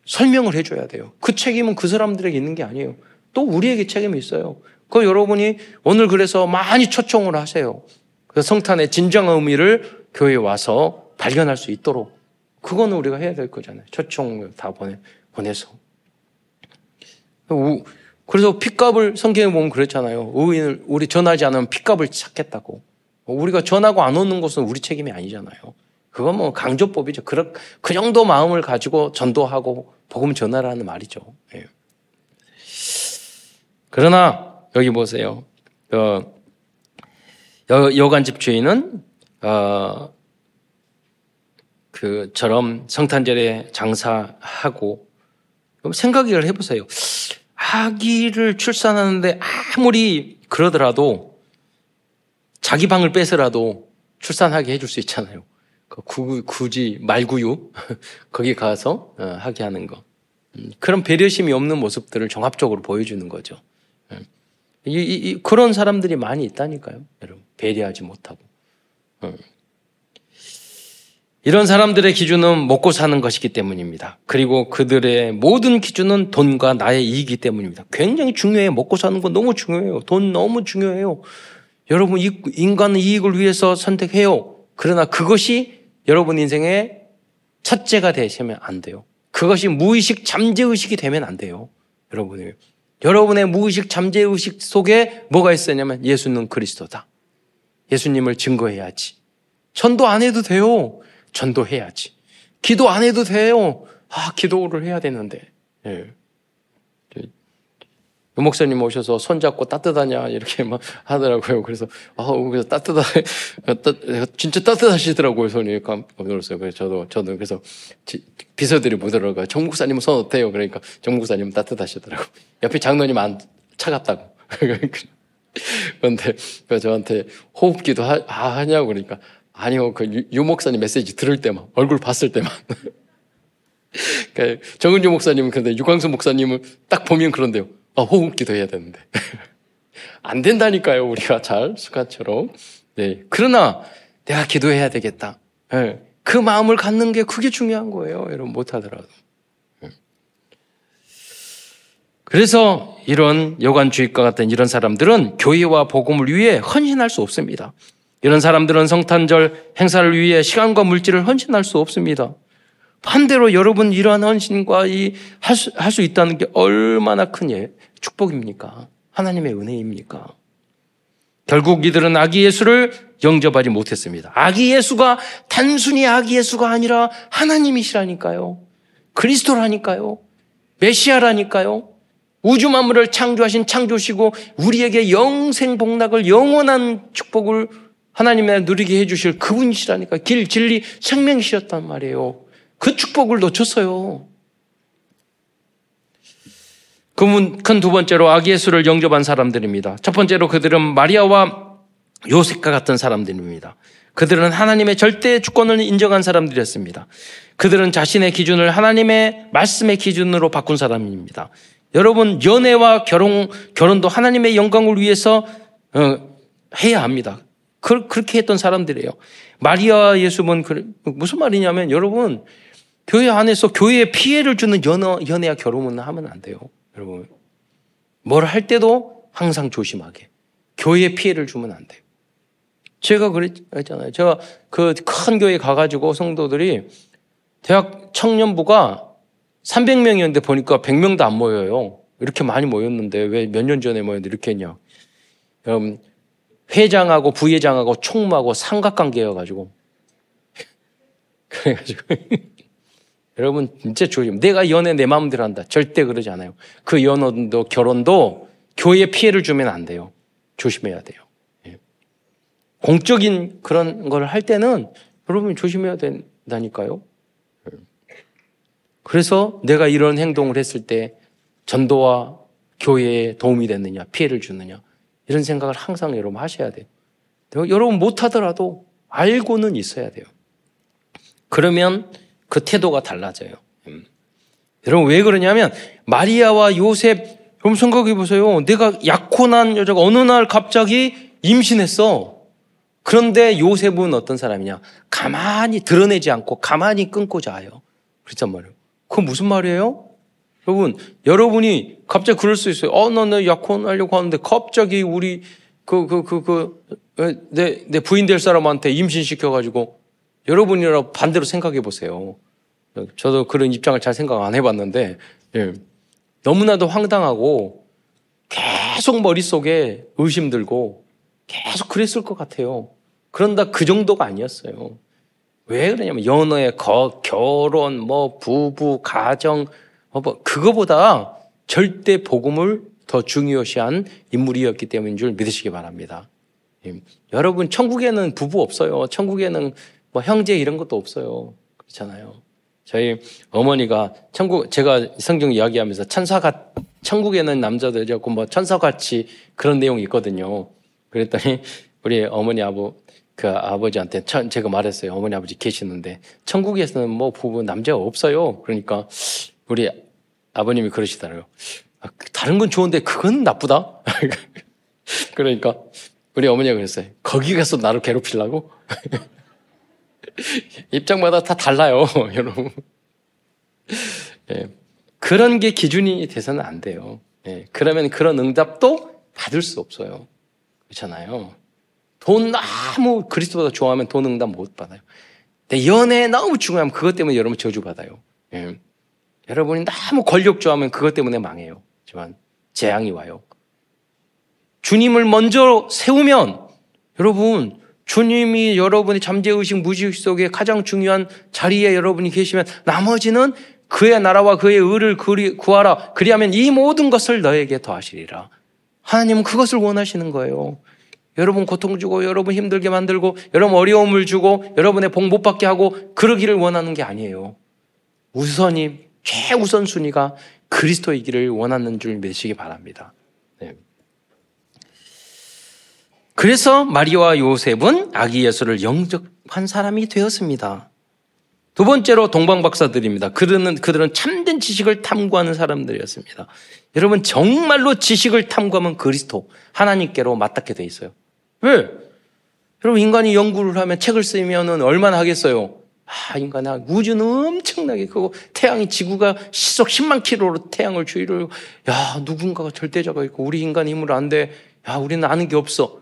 설명을 해줘야 돼요. 그 책임은 그 사람들에게 있는 게 아니에요. 또 우리에게 책임이 있어요. 그 여러분이 오늘 그래서 많이 초청을 하세요. 그 성탄의 진정한 의미를 교회에 와서 발견할 수 있도록 그거는 우리가 해야 될 거잖아요. 초청 다 보내, 보내서. 그래서 핏값을 성경에 보면 그랬잖아요. 의인을 우리 전하지 않으면 핏값을 찾겠다고. 우리가 전하고 안 오는 것은 우리 책임이 아니잖아요. 그건 뭐 강조법이죠. 그, 그 정도 마음을 가지고 전도하고 복음 전하라는 말이죠. 예. 그러나 여기 보세요. 어, 여관집 주인은 어, 그처럼 성탄절에 장사하고 생각을 해보세요. 아기를 출산하는데 아무리 그러더라도 자기 방을 빼서라도 출산하게 해줄 수 있잖아요. 그 굳이 말구유 거기 가서 어, 하게 하는 거 음, 그런 배려심이 없는 모습들을 종합적으로 보여주는 거죠. 이, 이, 그런 사람들이 많이 있다니까요, 여러분. 배려하지 못하고. 어. 이런 사람들의 기준은 먹고 사는 것이기 때문입니다. 그리고 그들의 모든 기준은 돈과 나의 이익이기 때문입니다. 굉장히 중요해요. 먹고 사는 건 너무 중요해요. 돈 너무 중요해요. 여러분, 인간 이익을 위해서 선택해요. 그러나 그것이 여러분 인생의 첫째가 되시면 안 돼요. 그것이 무의식 잠재의식이 되면 안 돼요. 여러분이. 여러분의 무의식 잠재의식 속에 뭐가 있었냐면 예수는 그리스도다. 예수님을 증거해야지. 전도 안 해도 돼요. 전도해야지. 기도 안 해도 돼요. 아, 기도를 해야 되는데. 예. 유 목사님 오셔서 손잡고 따뜻하냐 이렇게 막 하더라고요. 그래서 아, 그래서 따뜻하 진짜 따뜻하시더라고요. 손이 깜짝 놀랐어요. 그래서 저도 저도 그래서 비서들이 묻더라고요. 정 목사님은 손 어때요? 그러니까 정 목사님은 따뜻하시더라고. 옆에 장로님 안 차갑다고. 그런데 저한테 호흡기도 하, 하냐고 그러니까 아니요 그유 목사님 메시지 들을 때만 얼굴 봤을 때만. 그러니까 정은주 목사님은 근데 유광수 목사님은 딱 보면 그런데요. 아, 호흡기도 해야 되는데. 안 된다니까요, 우리가 잘, 습관처럼. 네. 그러나, 내가 기도해야 되겠다. 네. 그 마음을 갖는 게 그게 중요한 거예요, 여러분, 못하더라도. 네. 그래서 이런 여관주의과 같은 이런 사람들은 교회와 복음을 위해 헌신할 수 없습니다. 이런 사람들은 성탄절 행사를 위해 시간과 물질을 헌신할 수 없습니다. 반대로 여러분 이러한 헌신과 이 할 수 할 수 있다는 게 얼마나 큰 예, 축복입니까? 하나님의 은혜입니까? 결국 이들은 아기 예수를 영접하지 못했습니다. 아기 예수가 단순히 아기 예수가 아니라 하나님이시라니까요. 그리스도라니까요. 메시아라니까요. 우주 만물을 창조하신 창조시고 우리에게 영생 복락을 영원한 축복을 하나님의 누리게 해주실 그분이시라니까 길 진리 생명이셨단 말이에요. 그 축복을 놓쳤어요. 그분 큰두 번째로 아기 예수를 영접한 사람들입니다. 첫 번째로 그들은 마리아와 요셉과 같은 사람들입니다. 그들은 하나님의 절대 주권을 인정한 사람들이었습니다. 그들은 자신의 기준을 하나님의 말씀의 기준으로 바꾼 사람입니다. 여러분 연애와 결혼 결혼도 하나님의 영광을 위해서 어, 해야 합니다. 그, 렇게 했던 사람들이에요. 마리아 예수는 그, 무슨 말이냐면 여러분 교회 안에서 교회에 피해를 주는 연어, 연애와 결혼은 하면 안 돼요. 여러분 뭘 할 때도 항상 조심하게 교회에 피해를 주면 안 돼요. 제가 그랬잖아요. 제가 그 큰 교회 가가지고 성도들이 대학 청년부가 300명이었는데 보니까 100명도 안 모여요. 이렇게 많이 모였는데 왜 몇 년 전에 모였는데 이렇게 했냐. 여러분, 회장하고 부회장하고 총무하고 삼각관계여가지고. 그래가지고. 여러분, 진짜 조심. 내가 연애 내 마음대로 한다. 절대 그러지 않아요. 그 연애도 결혼도 교회에 피해를 주면 안 돼요. 조심해야 돼요. 예. 공적인 그런 걸 할 때는 여러분 조심해야 된다니까요. 그래서 내가 이런 행동을 했을 때 전도와 교회에 도움이 됐느냐, 피해를 주느냐, 이런 생각을 항상 여러분 하셔야 돼요. 여러분 못하더라도 알고는 있어야 돼요. 그러면 그 태도가 달라져요. 음. 여러분 왜 그러냐면 마리아와 요셉 여러분 생각해 보세요. 내가 약혼한 여자가 어느 날 갑자기 임신했어. 그런데 요셉은 어떤 사람이냐? 가만히 드러내지 않고 가만히 끊고 자요. 그렇단 말이에요. 그건 무슨 말이에요? 여러분, 여러분이 갑자기 그럴 수 있어요. 어, 나, 나 약혼하려고 하는데 갑자기 우리 그, 그, 그, 그, 내, 내 부인 될 사람한테 임신시켜가지고 여러분이라 반대로 생각해 보세요. 저도 그런 입장을 잘 생각 안 해봤는데, 예. 너무나도 황당하고 계속 머릿속에 의심 들고 계속 그랬을 것 같아요. 그런다 그 정도가 아니었어요. 왜 그러냐면 연애, 거, 결혼, 뭐 부부, 가정, 뭐, 뭐 그거보다 절대 복음을 더 중요시한 인물이었기 때문인 줄 믿으시기 바랍니다. 예. 여러분 천국에는 부부 없어요. 천국에는 뭐 형제 이런 것도 없어요. 그렇잖아요. 저희 어머니가 천국 제가 성경 이야기하면서 천사가 천국에는 남자들 이고 뭐 천사같이 그런 내용이 있거든요. 그랬더니 우리 어머니 아버 그 아버지한테 천, 제가 말했어요. 어머니 아버지 계시는데 천국에서는 뭐 부부 남자가 없어요. 그러니까 우리 아버님이 그러시더라고요. 아, 다른 건 좋은데 그건 나쁘다. 그러니까 우리 어머니가 그랬어요. 거기 가서 나를 괴롭히려고? 입장마다 다 달라요, 여러분. 예, 그런 게 기준이 돼서는 안 돼요. 예, 그러면 그런 응답도 받을 수 없어요. 그렇잖아요. 돈 너무 그리스도보다 좋아하면 돈 응답 못 받아요. 근데 연애 너무 중요하면 그것 때문에 여러분 저주받아요. 예. 여러분이 너무 권력 좋아하면 그것 때문에 망해요. 하지만 재앙이 와요. 주님을 먼저 세우면 여러분 주님이 여러분의 잠재의식 무의식 속에 가장 중요한 자리에 여러분이 계시면 나머지는 그의 나라와 그의 의를 구하라. 그리하면 이 모든 것을 너에게 더하시리라. 하나님은 그것을 원하시는 거예요. 여러분 고통 주고 여러분 힘들게 만들고 여러분 어려움을 주고 여러분의 복 못 받게 하고 그러기를 원하는 게 아니에요. 우선이 최우선 순위가 그리스도이기를 원하는 줄 믿으시기 바랍니다. 네. 그래서 마리아와 요셉은 아기 예수를 영접한 사람이 되었습니다. 두 번째로 동방박사들입니다. 그들은, 그들은 참된 지식을 탐구하는 사람들이었습니다. 여러분, 정말로 지식을 탐구하면 그리스도, 하나님께로 맞닿게 돼 있어요. 왜? 여러분, 인간이 연구를 하면 책을 쓰면 얼마나 하겠어요? 아, 인간아, 우주는 엄청나게 크고, 태양이 지구가 시속 10만 킬로로 태양을 주위를, 야, 누군가가 절대자가 있고, 우리 인간 힘으로 안 돼. 야, 우리는 아는 게 없어.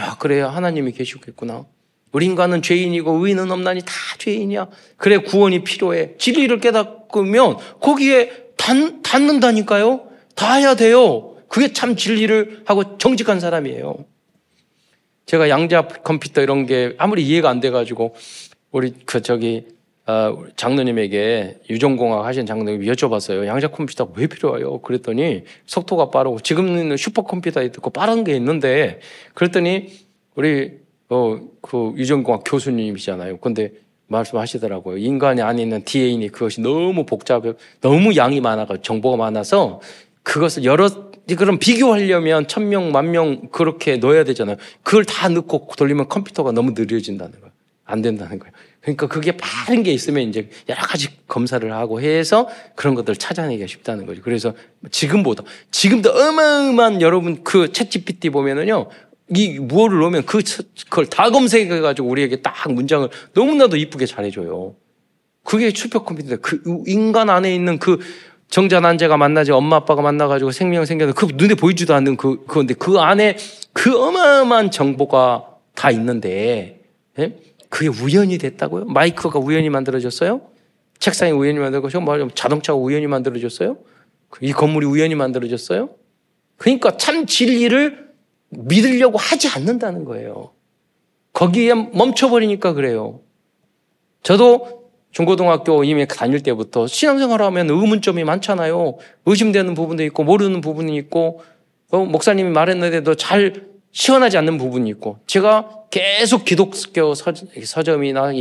야, 그래야 하나님이 계시겠구나. 우리 인간은 죄인이고 의인은 없나니 다 죄인이야. 그래 구원이 필요해. 진리를 깨닫으면 거기에 닿, 닿는다니까요. 닿아야 돼요. 그게 참 진리를 하고 정직한 사람이에요. 제가 양자 컴퓨터 이런 게 아무리 이해가 안 돼가지고 우리 그 저기 어, 장로님에게 유전공학 하신 장로님 여쭤봤어요. 양자 컴퓨터가 왜 필요해요? 그랬더니 속도가 빠르고 지금은 슈퍼컴퓨터에 있고 빠른 게 있는데 그랬더니 우리 어, 그 유전공학 교수님이잖아요. 근데 말씀하시더라고요. 인간이 안에 있는 DNA니 그것이 너무 복잡해, 너무 양이 많아가 정보가 많아서 그것을 여러 그럼 비교하려면 천 명, 만 명 그렇게 넣어야 되잖아요. 그걸 다 넣고 돌리면 컴퓨터가 너무 느려진다는 거예요. 안 된다는 거예요. 그러니까 그게 빠른 게 있으면 이제 여러 가지 검사를 하고 해서 그런 것들을 찾아내기가 쉽다는 거죠. 그래서 지금보다 지금도 어마어마한 여러분 그챗 GPT 보면은요. 이 무엇을 넣으면 그 그걸 다 검색해 가지고 우리에게 딱 문장을 너무나도 이쁘게 잘해 줘요. 그게 슈퍼 컴퓨터. 그 인간 안에 있는 그 정자 난제가 만나지 엄마 아빠가 만나가지고 생명 생겨서 그 눈에 보이지도 않는 그 그건데 그 안에 그 어마어마한 정보가 다 있는데 예? 그게 우연이 됐다고요? 마이크가 우연히 만들어졌어요? 책상이 우연히 만들어졌어요? 뭐 자동차가 우연히 만들어졌어요? 이 건물이 우연히 만들어졌어요? 그러니까 참 진리를 믿으려고 하지 않는다는 거예요. 거기에 멈춰버리니까 그래요. 저도 중고등학교 이미 다닐 때부터 신앙생활 하면 의문점이 많잖아요. 의심되는 부분도 있고, 모르는 부분이 있고, 어, 목사님이 말했는데도 잘 시원하지 않는 부분이 있고, 제가 계속 기독교 서점이나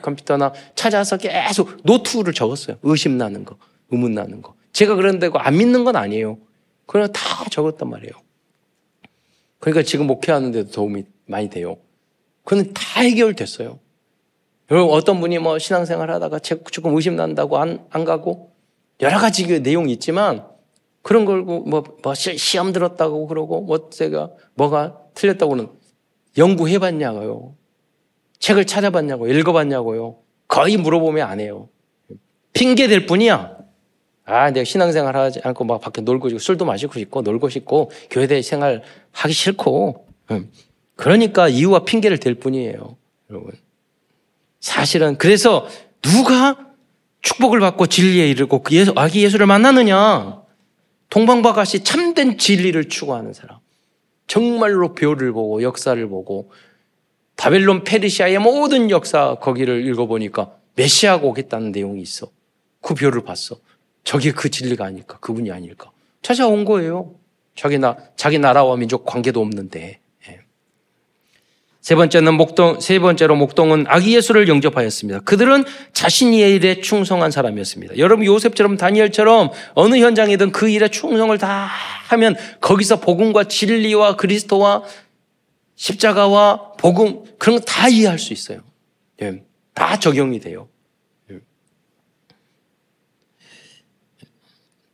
컴퓨터나 찾아서 계속 노트를 적었어요. 의심 나는 거, 의문 나는 거. 제가 그런데 안 믿는 건 아니에요. 그냥 다 적었단 말이에요. 그러니까 지금 목회하는데도 도움이 많이 돼요. 그는 다 해결됐어요. 여러분 어떤 분이 뭐 신앙생활 하다가 조금 의심 난다고 안, 안 가고 여러 가지 그 내용이 있지만 그런 걸 뭐, 뭐 시험 들었다고 그러고 뭐 제가 뭐가 틀렸다고는 연구해봤냐고요. 책을 찾아봤냐고 읽어봤냐고요. 거의 물어보면 안 해요. 핑계 댈 뿐이야. 아, 내가 신앙생활 하지 않고 막 밖에 놀고 싶고 술도 마시고 싶고 놀고 싶고 교회대 생활 하기 싫고. 그러니까 이유와 핑계를 댈 뿐이에요. 여러분. 사실은 그래서 누가 축복을 받고 진리에 이르고 그 예수, 아기 예수를 만나느냐? 동방바가시 참된 진리를 추구하는 사람. 정말로 별을 보고 역사를 보고 바벨론 페르시아의 모든 역사 거기를 읽어보니까 메시아가 오겠다는 내용이 있어. 그 별을 봤어. 저게 그 진리가 아닐까? 그분이 아닐까? 찾아온 거예요. 자기 나, 자기 나라와 민족 관계도 없는데. 예. 세 번째는 목동, 세 번째로 목동은 아기 예수를 영접하였습니다. 그들은 자신의 일에 충성한 사람이었습니다. 여러분 요셉처럼 다니엘처럼 어느 현장이든 그 일에 충성을 다 하면 거기서 복음과 진리와 그리스도와 십자가와 복음 그런 거 다 이해할 수 있어요. 예. 다 적용이 돼요.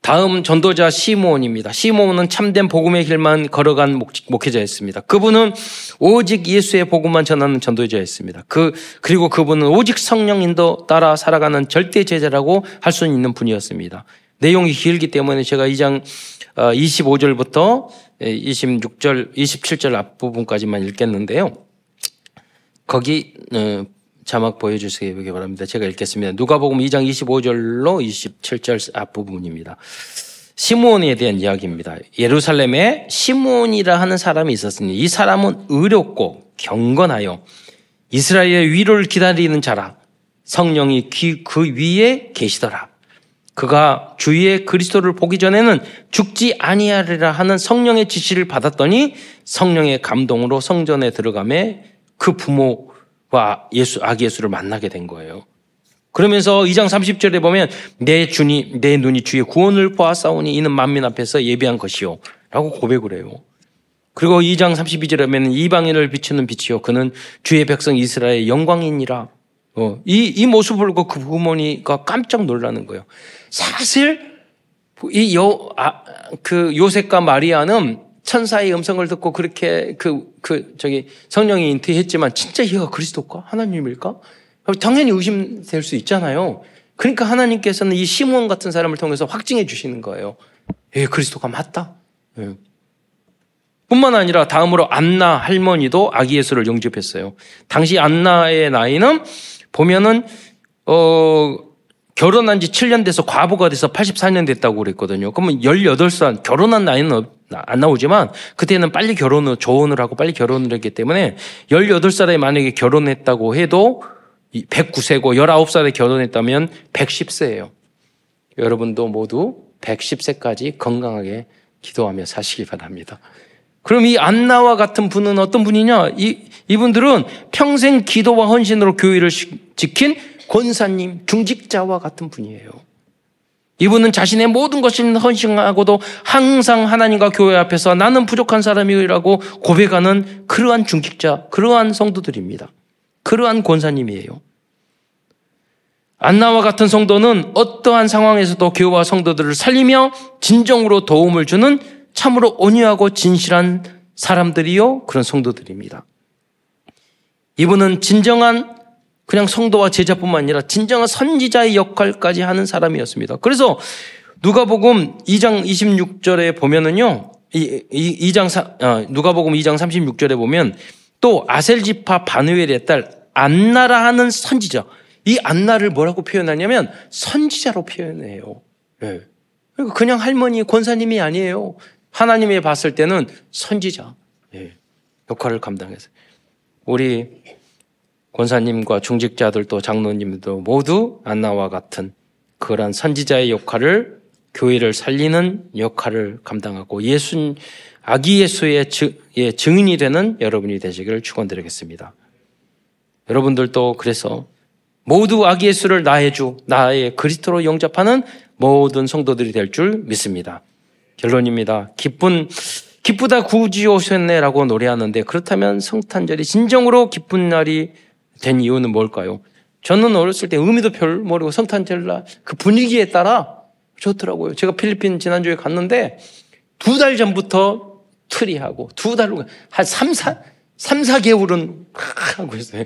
다음 전도자 시몬입니다. 시몬은 참된 복음의 길만 걸어간 목 회자였습니다. 그분은 오직 예수의 복음만 전하는 전도자였습니다. 그 그리고 그분은 오직 성령 인도 따라 살아가는 절대 제자라고 할 수 있는 분이었습니다. 내용이 길기 때문에 제가 2장 25절부터 26절, 27절 앞부분까지만 읽겠는데요. 거기 어, 자막 보여주시기 바랍니다. 제가 읽겠습니다. 누가복음 2장 25절로 27절 앞부분입니다. 시몬에 대한 이야기입니다. 예루살렘에 시몬이라 하는 사람이 있었으니 이 사람은 의롭고 경건하여 이스라엘의 위로를 기다리는 자라 성령이 그 위에 계시더라. 그가 주위의 그리스도를 보기 전에는 죽지 아니하리라 하는 성령의 지시를 받았더니 성령의 감동으로 성전에 들어가매 그 부모 와 예수, 아기 예수를 만나게 된 거예요. 그러면서 2장 30절에 보면 내 주니 내 눈이 주의 구원을 보았사오니 이는 만민 앞에서 예비한 것이요 라고 고백을 해요. 그리고 2장 32절에 보면 이방인을 비추는 빛이요 그는 주의 백성 이스라엘의 영광이니라. 어, 이, 이 모습을 보고 그 부모니가 깜짝 놀라는 거예요. 사실 이 요, 아, 그 요셉과 마리아는 천사의 음성을 듣고 그렇게 그, 그, 저기 성령이 인트했지만 진짜 얘가 그리스도일까? 하나님일까? 당연히 의심될 수 있잖아요. 그러니까 하나님께서는 이 시몬 같은 사람을 통해서 확증해 주시는 거예요. 예, 그리스도가 맞다. 예. 뿐만 아니라 다음으로 안나 할머니도 아기 예수를 영접했어요. 당시 안나의 나이는 보면은 어 결혼한 지 7년 돼서 과부가 돼서 84년 됐다고 그랬거든요. 그러면 18살 결혼한 나이는 안 나오지만 그때는 빨리 결혼을 조언을 하고 빨리 결혼을 했기 때문에 18살에 만약에 결혼했다고 해도 109세고 19살에 결혼했다면 110세예요. 여러분도 모두 110세까지 건강하게 기도하며 사시기 바랍니다. 그럼 이 안나와 같은 분은 어떤 분이냐? 이, 이분들은 평생 기도와 헌신으로 교회를 지킨 권사님, 중직자와 같은 분이에요. 이분은 자신의 모든 것을 헌신하고도 항상 하나님과 교회 앞에서 나는 부족한 사람이라고 고백하는 그러한 중직자, 그러한 성도들입니다. 그러한 권사님이에요. 안나와 같은 성도는 어떠한 상황에서도 교회와 성도들을 살리며 진정으로 도움을 주는 참으로 온유하고 진실한 사람들이요 그런 성도들입니다. 이분은 진정한 그냥 성도와 제자뿐만 아니라 진정한 선지자의 역할까지 하는 사람이었습니다. 그래서 누가복음 2장 26절에 보면은요. 이, 이 2장 어, 누가복음 2장 36절에 보면 또 아셀지파 바누엘의 딸 안나라 하는 선지자. 이 안나를 뭐라고 표현하냐면 선지자로 표현해요. 네. 그냥 할머니 권사님이 아니에요. 하나님이 봤을 때는 선지자 네. 역할을 감당해서 우리 권사님과 중직자들도 장로님도 모두 안나와 같은 그러한 선지자의 역할을 교회를 살리는 역할을 감당하고 예수 아기 예수의 증인이 되는 여러분이 되시기를 축원드리겠습니다. 여러분들도 그래서 모두 아기 예수를 나의 주, 나의 그리스도로 영접하는 모든 성도들이 될 줄 믿습니다. 결론입니다. 기쁜 기쁘다 구주 오셨네라고 노래하는데 그렇다면 성탄절이 진정으로 기쁜 날이 된 이유는 뭘까요? 저는 어렸을 때 의미도 별 모르고 성탄절날 그 분위기에 따라 좋더라고요. 제가 필리핀 지난주에 갔는데 두 달 전부터 트리 하고 두 달로 한 3, 4, 3, 4개월은 하고 있어요.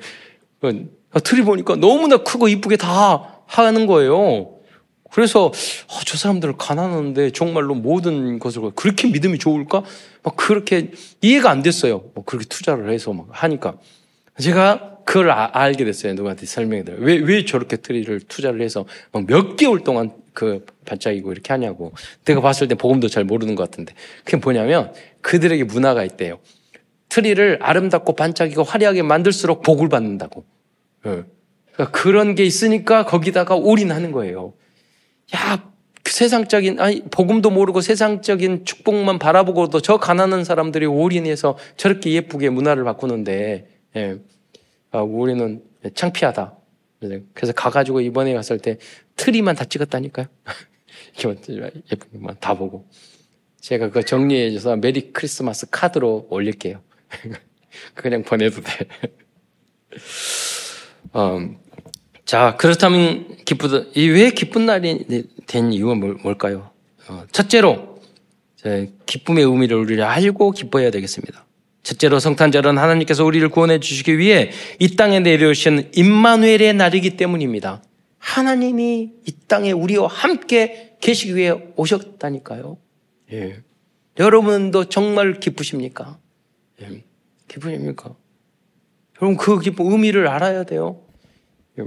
그 트리 보니까 너무나 크고 이쁘게 다 하는 거예요. 그래서 어, 저 사람들 가난한데 정말로 모든 것을 그렇게 믿음이 좋을까? 막 그렇게 이해가 안 됐어요. 뭐 그렇게 투자를 해서 막 하니까 제가 그걸 아, 알게 됐어요. 누구한테 설명해 드려요. 왜, 왜 저렇게 트리를 투자를 해서 막 몇 개월 동안 그 반짝이고 이렇게 하냐고. 내가 봤을 때 복음도 잘 모르는 것 같은데. 그게 뭐냐면 그들에게 문화가 있대요. 트리를 아름답고 반짝이고 화려하게 만들수록 복을 받는다고. 네. 그러니까 그런 게 있으니까 거기다가 올인하는 거예요. 야, 그 세상적인, 아니, 복음도 모르고 세상적인 축복만 바라보고도 저 가난한 사람들이 올인해서 저렇게 예쁘게 문화를 바꾸는데, 예. 아, 우리는 창피하다. 그래서 가가지고 이번에 갔을 때 트리만 다 찍었다니까요. 예쁜 것만 다 보고. 제가 그거 정리해줘서 메리 크리스마스 카드로 올릴게요. 그냥 보내도 돼. 음, 자, 그렇다면 기쁘다. 왜 기쁜 날이 된 이유는 뭘까요? 어, 첫째로, 기쁨의 의미를 우리가 알고 기뻐해야 되겠습니다. 첫째로 성탄절은 하나님께서 우리를 구원해 주시기 위해 이 땅에 내려오신 임마누엘의 날이기 때문입니다. 하나님이 이 땅에 우리와 함께 계시기 위해 오셨다니까요. 예. 여러분도 정말 기쁘십니까? 예. 기쁘십니까? 여러분 그 기쁨 의미를 알아야 돼요. 예.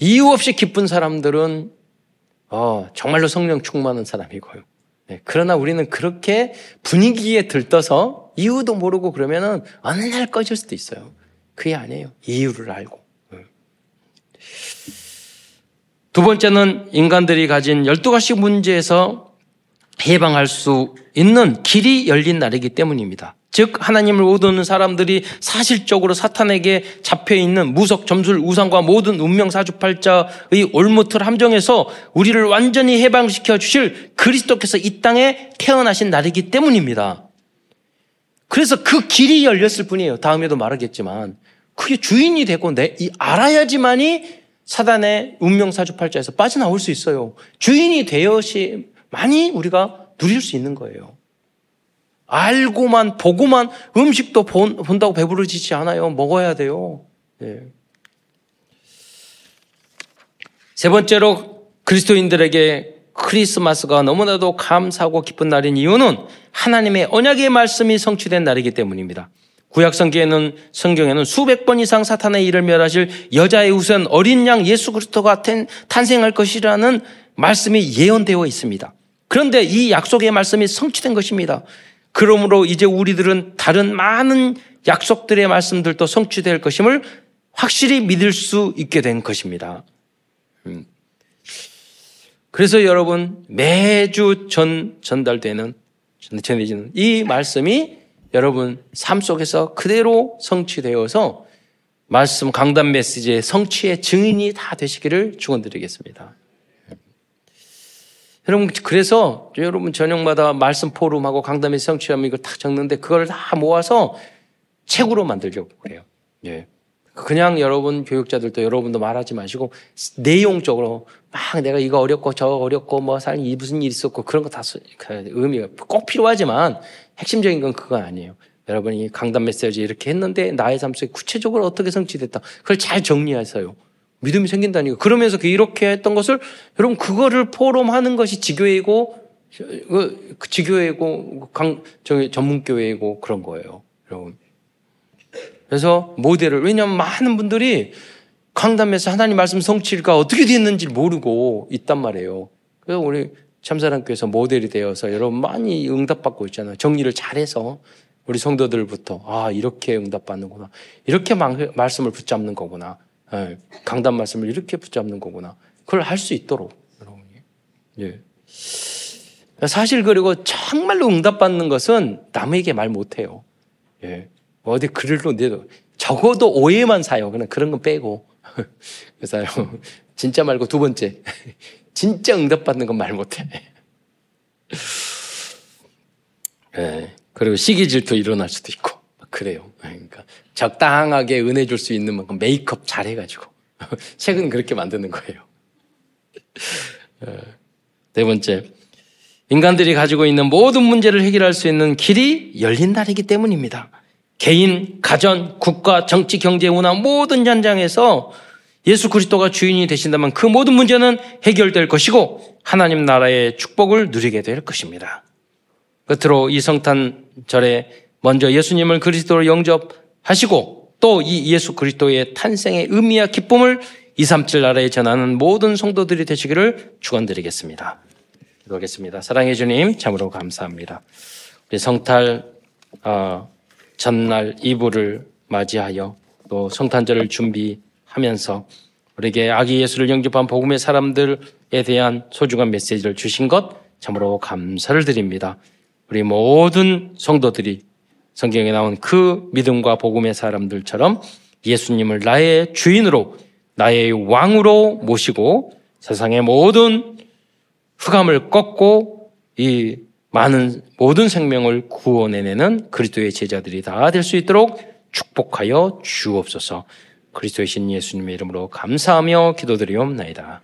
이유 없이 기쁜 사람들은 어, 정말로 성령 충만한 사람이고요. 네, 그러나 우리는 그렇게 분위기에 들떠서 이유도 모르고 그러면은 어느 날 꺼질 수도 있어요. 그게 아니에요. 이유를 알고. 네. 두 번째는 인간들이 가진 12가지 문제에서 해방할 수 있는 길이 열린 날이기 때문입니다. 즉 하나님을 오도는 사람들이 사실적으로 사탄에게 잡혀 있는 무석 점술 우상과 모든 운명 사주팔자의 올무틀 함정에서 우리를 완전히 해방시켜 주실 그리스도께서 이 땅에 태어나신 날이기 때문입니다. 그래서 그 길이 열렸을 뿐이에요. 다음에도 말하겠지만 그게 주인이 되고 내 이 알아야지만이 사단의 운명 사주팔자에서 빠져나올 수 있어요. 주인이 되어야만이 우리가 누릴 수 있는 거예요. 알고만 보고만 음식도 본, 다고 배부르지지 않아요. 먹어야 돼요. 네. 세 번째로 그리스도인들에게 크리스마스가 너무나도 감사하고 기쁜 날인 이유는 하나님의 언약의 말씀이 성취된 날이기 때문입니다. 구약 성경에는 성경에는 수백 번 이상 사탄의 일을 멸하실 여자의 우선 어린 양 예수 그리스도가 탄생할 것이라는 말씀이 예언되어 있습니다. 그런데 이 약속의 말씀이 성취된 것입니다. 그러므로 이제 우리들은 다른 많은 약속들의 말씀들도 성취될 것임을 확실히 믿을 수 있게 된 것입니다. 음. 그래서 여러분 매주 전 전달되는 전해지는 이 말씀이 여러분 삶 속에서 그대로 성취되어서 말씀 강단 메시지의 성취의 증인이 다 되시기를 축원드리겠습니다. 여러분 그래서 여러분 저녁마다 말씀 포럼하고 강담의 성취하면 이걸 다 적는데 그걸 다 모아서 책으로 만들려고 그래요. 예. 그냥 여러분 교육자들도 여러분도 말하지 마시고 내용적으로 막 내가 이거 어렵고 저 어렵고 뭐 삶이 무슨 일 있었고 그런 거 다 의미가 꼭 필요하지만 핵심적인 건 그거 아니에요. 여러분이 강단 메시지 이렇게 했는데 나의 삶 속에 구체적으로 어떻게 성취됐다. 그걸 잘 정리하세요. 믿음이 생긴다니까. 그러면서 그 이렇게 했던 것을 여러분 그거를 포럼하는 것이 지교회고 그 지교회고 강 저기 전문교회고 그런 거예요. 여러분. 그래서 모델을 왜냐하면 많은 분들이 강담에서 하나님 말씀 성취가 어떻게 됐는지 모르고 있단 말이에요. 그래서 우리 참사랑교에서 모델이 되어서 여러분 많이 응답받고 있잖아요. 정리를 잘해서 우리 성도들부터 아 이렇게 응답받는구나. 이렇게 말씀을 붙잡는 거구나. 예, 강단 말씀을 이렇게 붙잡는 거구나. 그걸 할 수 있도록 여러분이. 예. 사실 그리고 정말로 응답받는 것은 남에게 말 못해요. 예. 어디 글로 내도 적어도 오해만 사요. 그냥 그런 건 빼고. 그래서 진짜 말고 두 번째. 진짜 응답받는 건 말 못해. 예. 그리고 시기 질투 일어날 수도 있고. 그래요. 그러니까 적당하게 은혜 줄 수 있는 만큼 메이크업 잘 해가지고. 책은 그렇게 만드는 거예요. 예. 네 번째. 인간들이 가지고 있는 모든 문제를 해결할 수 있는 길이 열린 날이기 때문입니다. 개인, 가전, 국가, 정치, 경제, 문화 모든 현장에서 예수 그리스도가 주인이 되신다면 그 모든 문제는 해결될 것이고 하나님 나라의 축복을 누리게 될 것입니다. 끝으로 이 성탄절에 먼저 예수님을 그리스도로 영접하시고 또 이 예수 그리스도의 탄생의 의미와 기쁨을 237 나라에 전하는 모든 성도들이 되시기를 축원드리겠습니다. 기도하겠습니다. 사랑해 주님 참으로 감사합니다. 우리 성탈 어, 전날 이브를 맞이하여 또 성탄절을 준비하면서 우리에게 아기 예수를 영접한 복음의 사람들에 대한 소중한 메시지를 주신 것 참으로 감사를 드립니다. 우리 모든 성도들이 성경에 나온 그 믿음과 복음의 사람들처럼 예수님을 나의 주인으로 나의 왕으로 모시고 세상의 모든 흑암을 꺾고 이 많은 모든 생명을 구원해내는 그리스도의 제자들이 다 될 수 있도록 축복하여 주옵소서. 그리스도의 신 예수님의 이름으로 감사하며 기도드리옵나이다.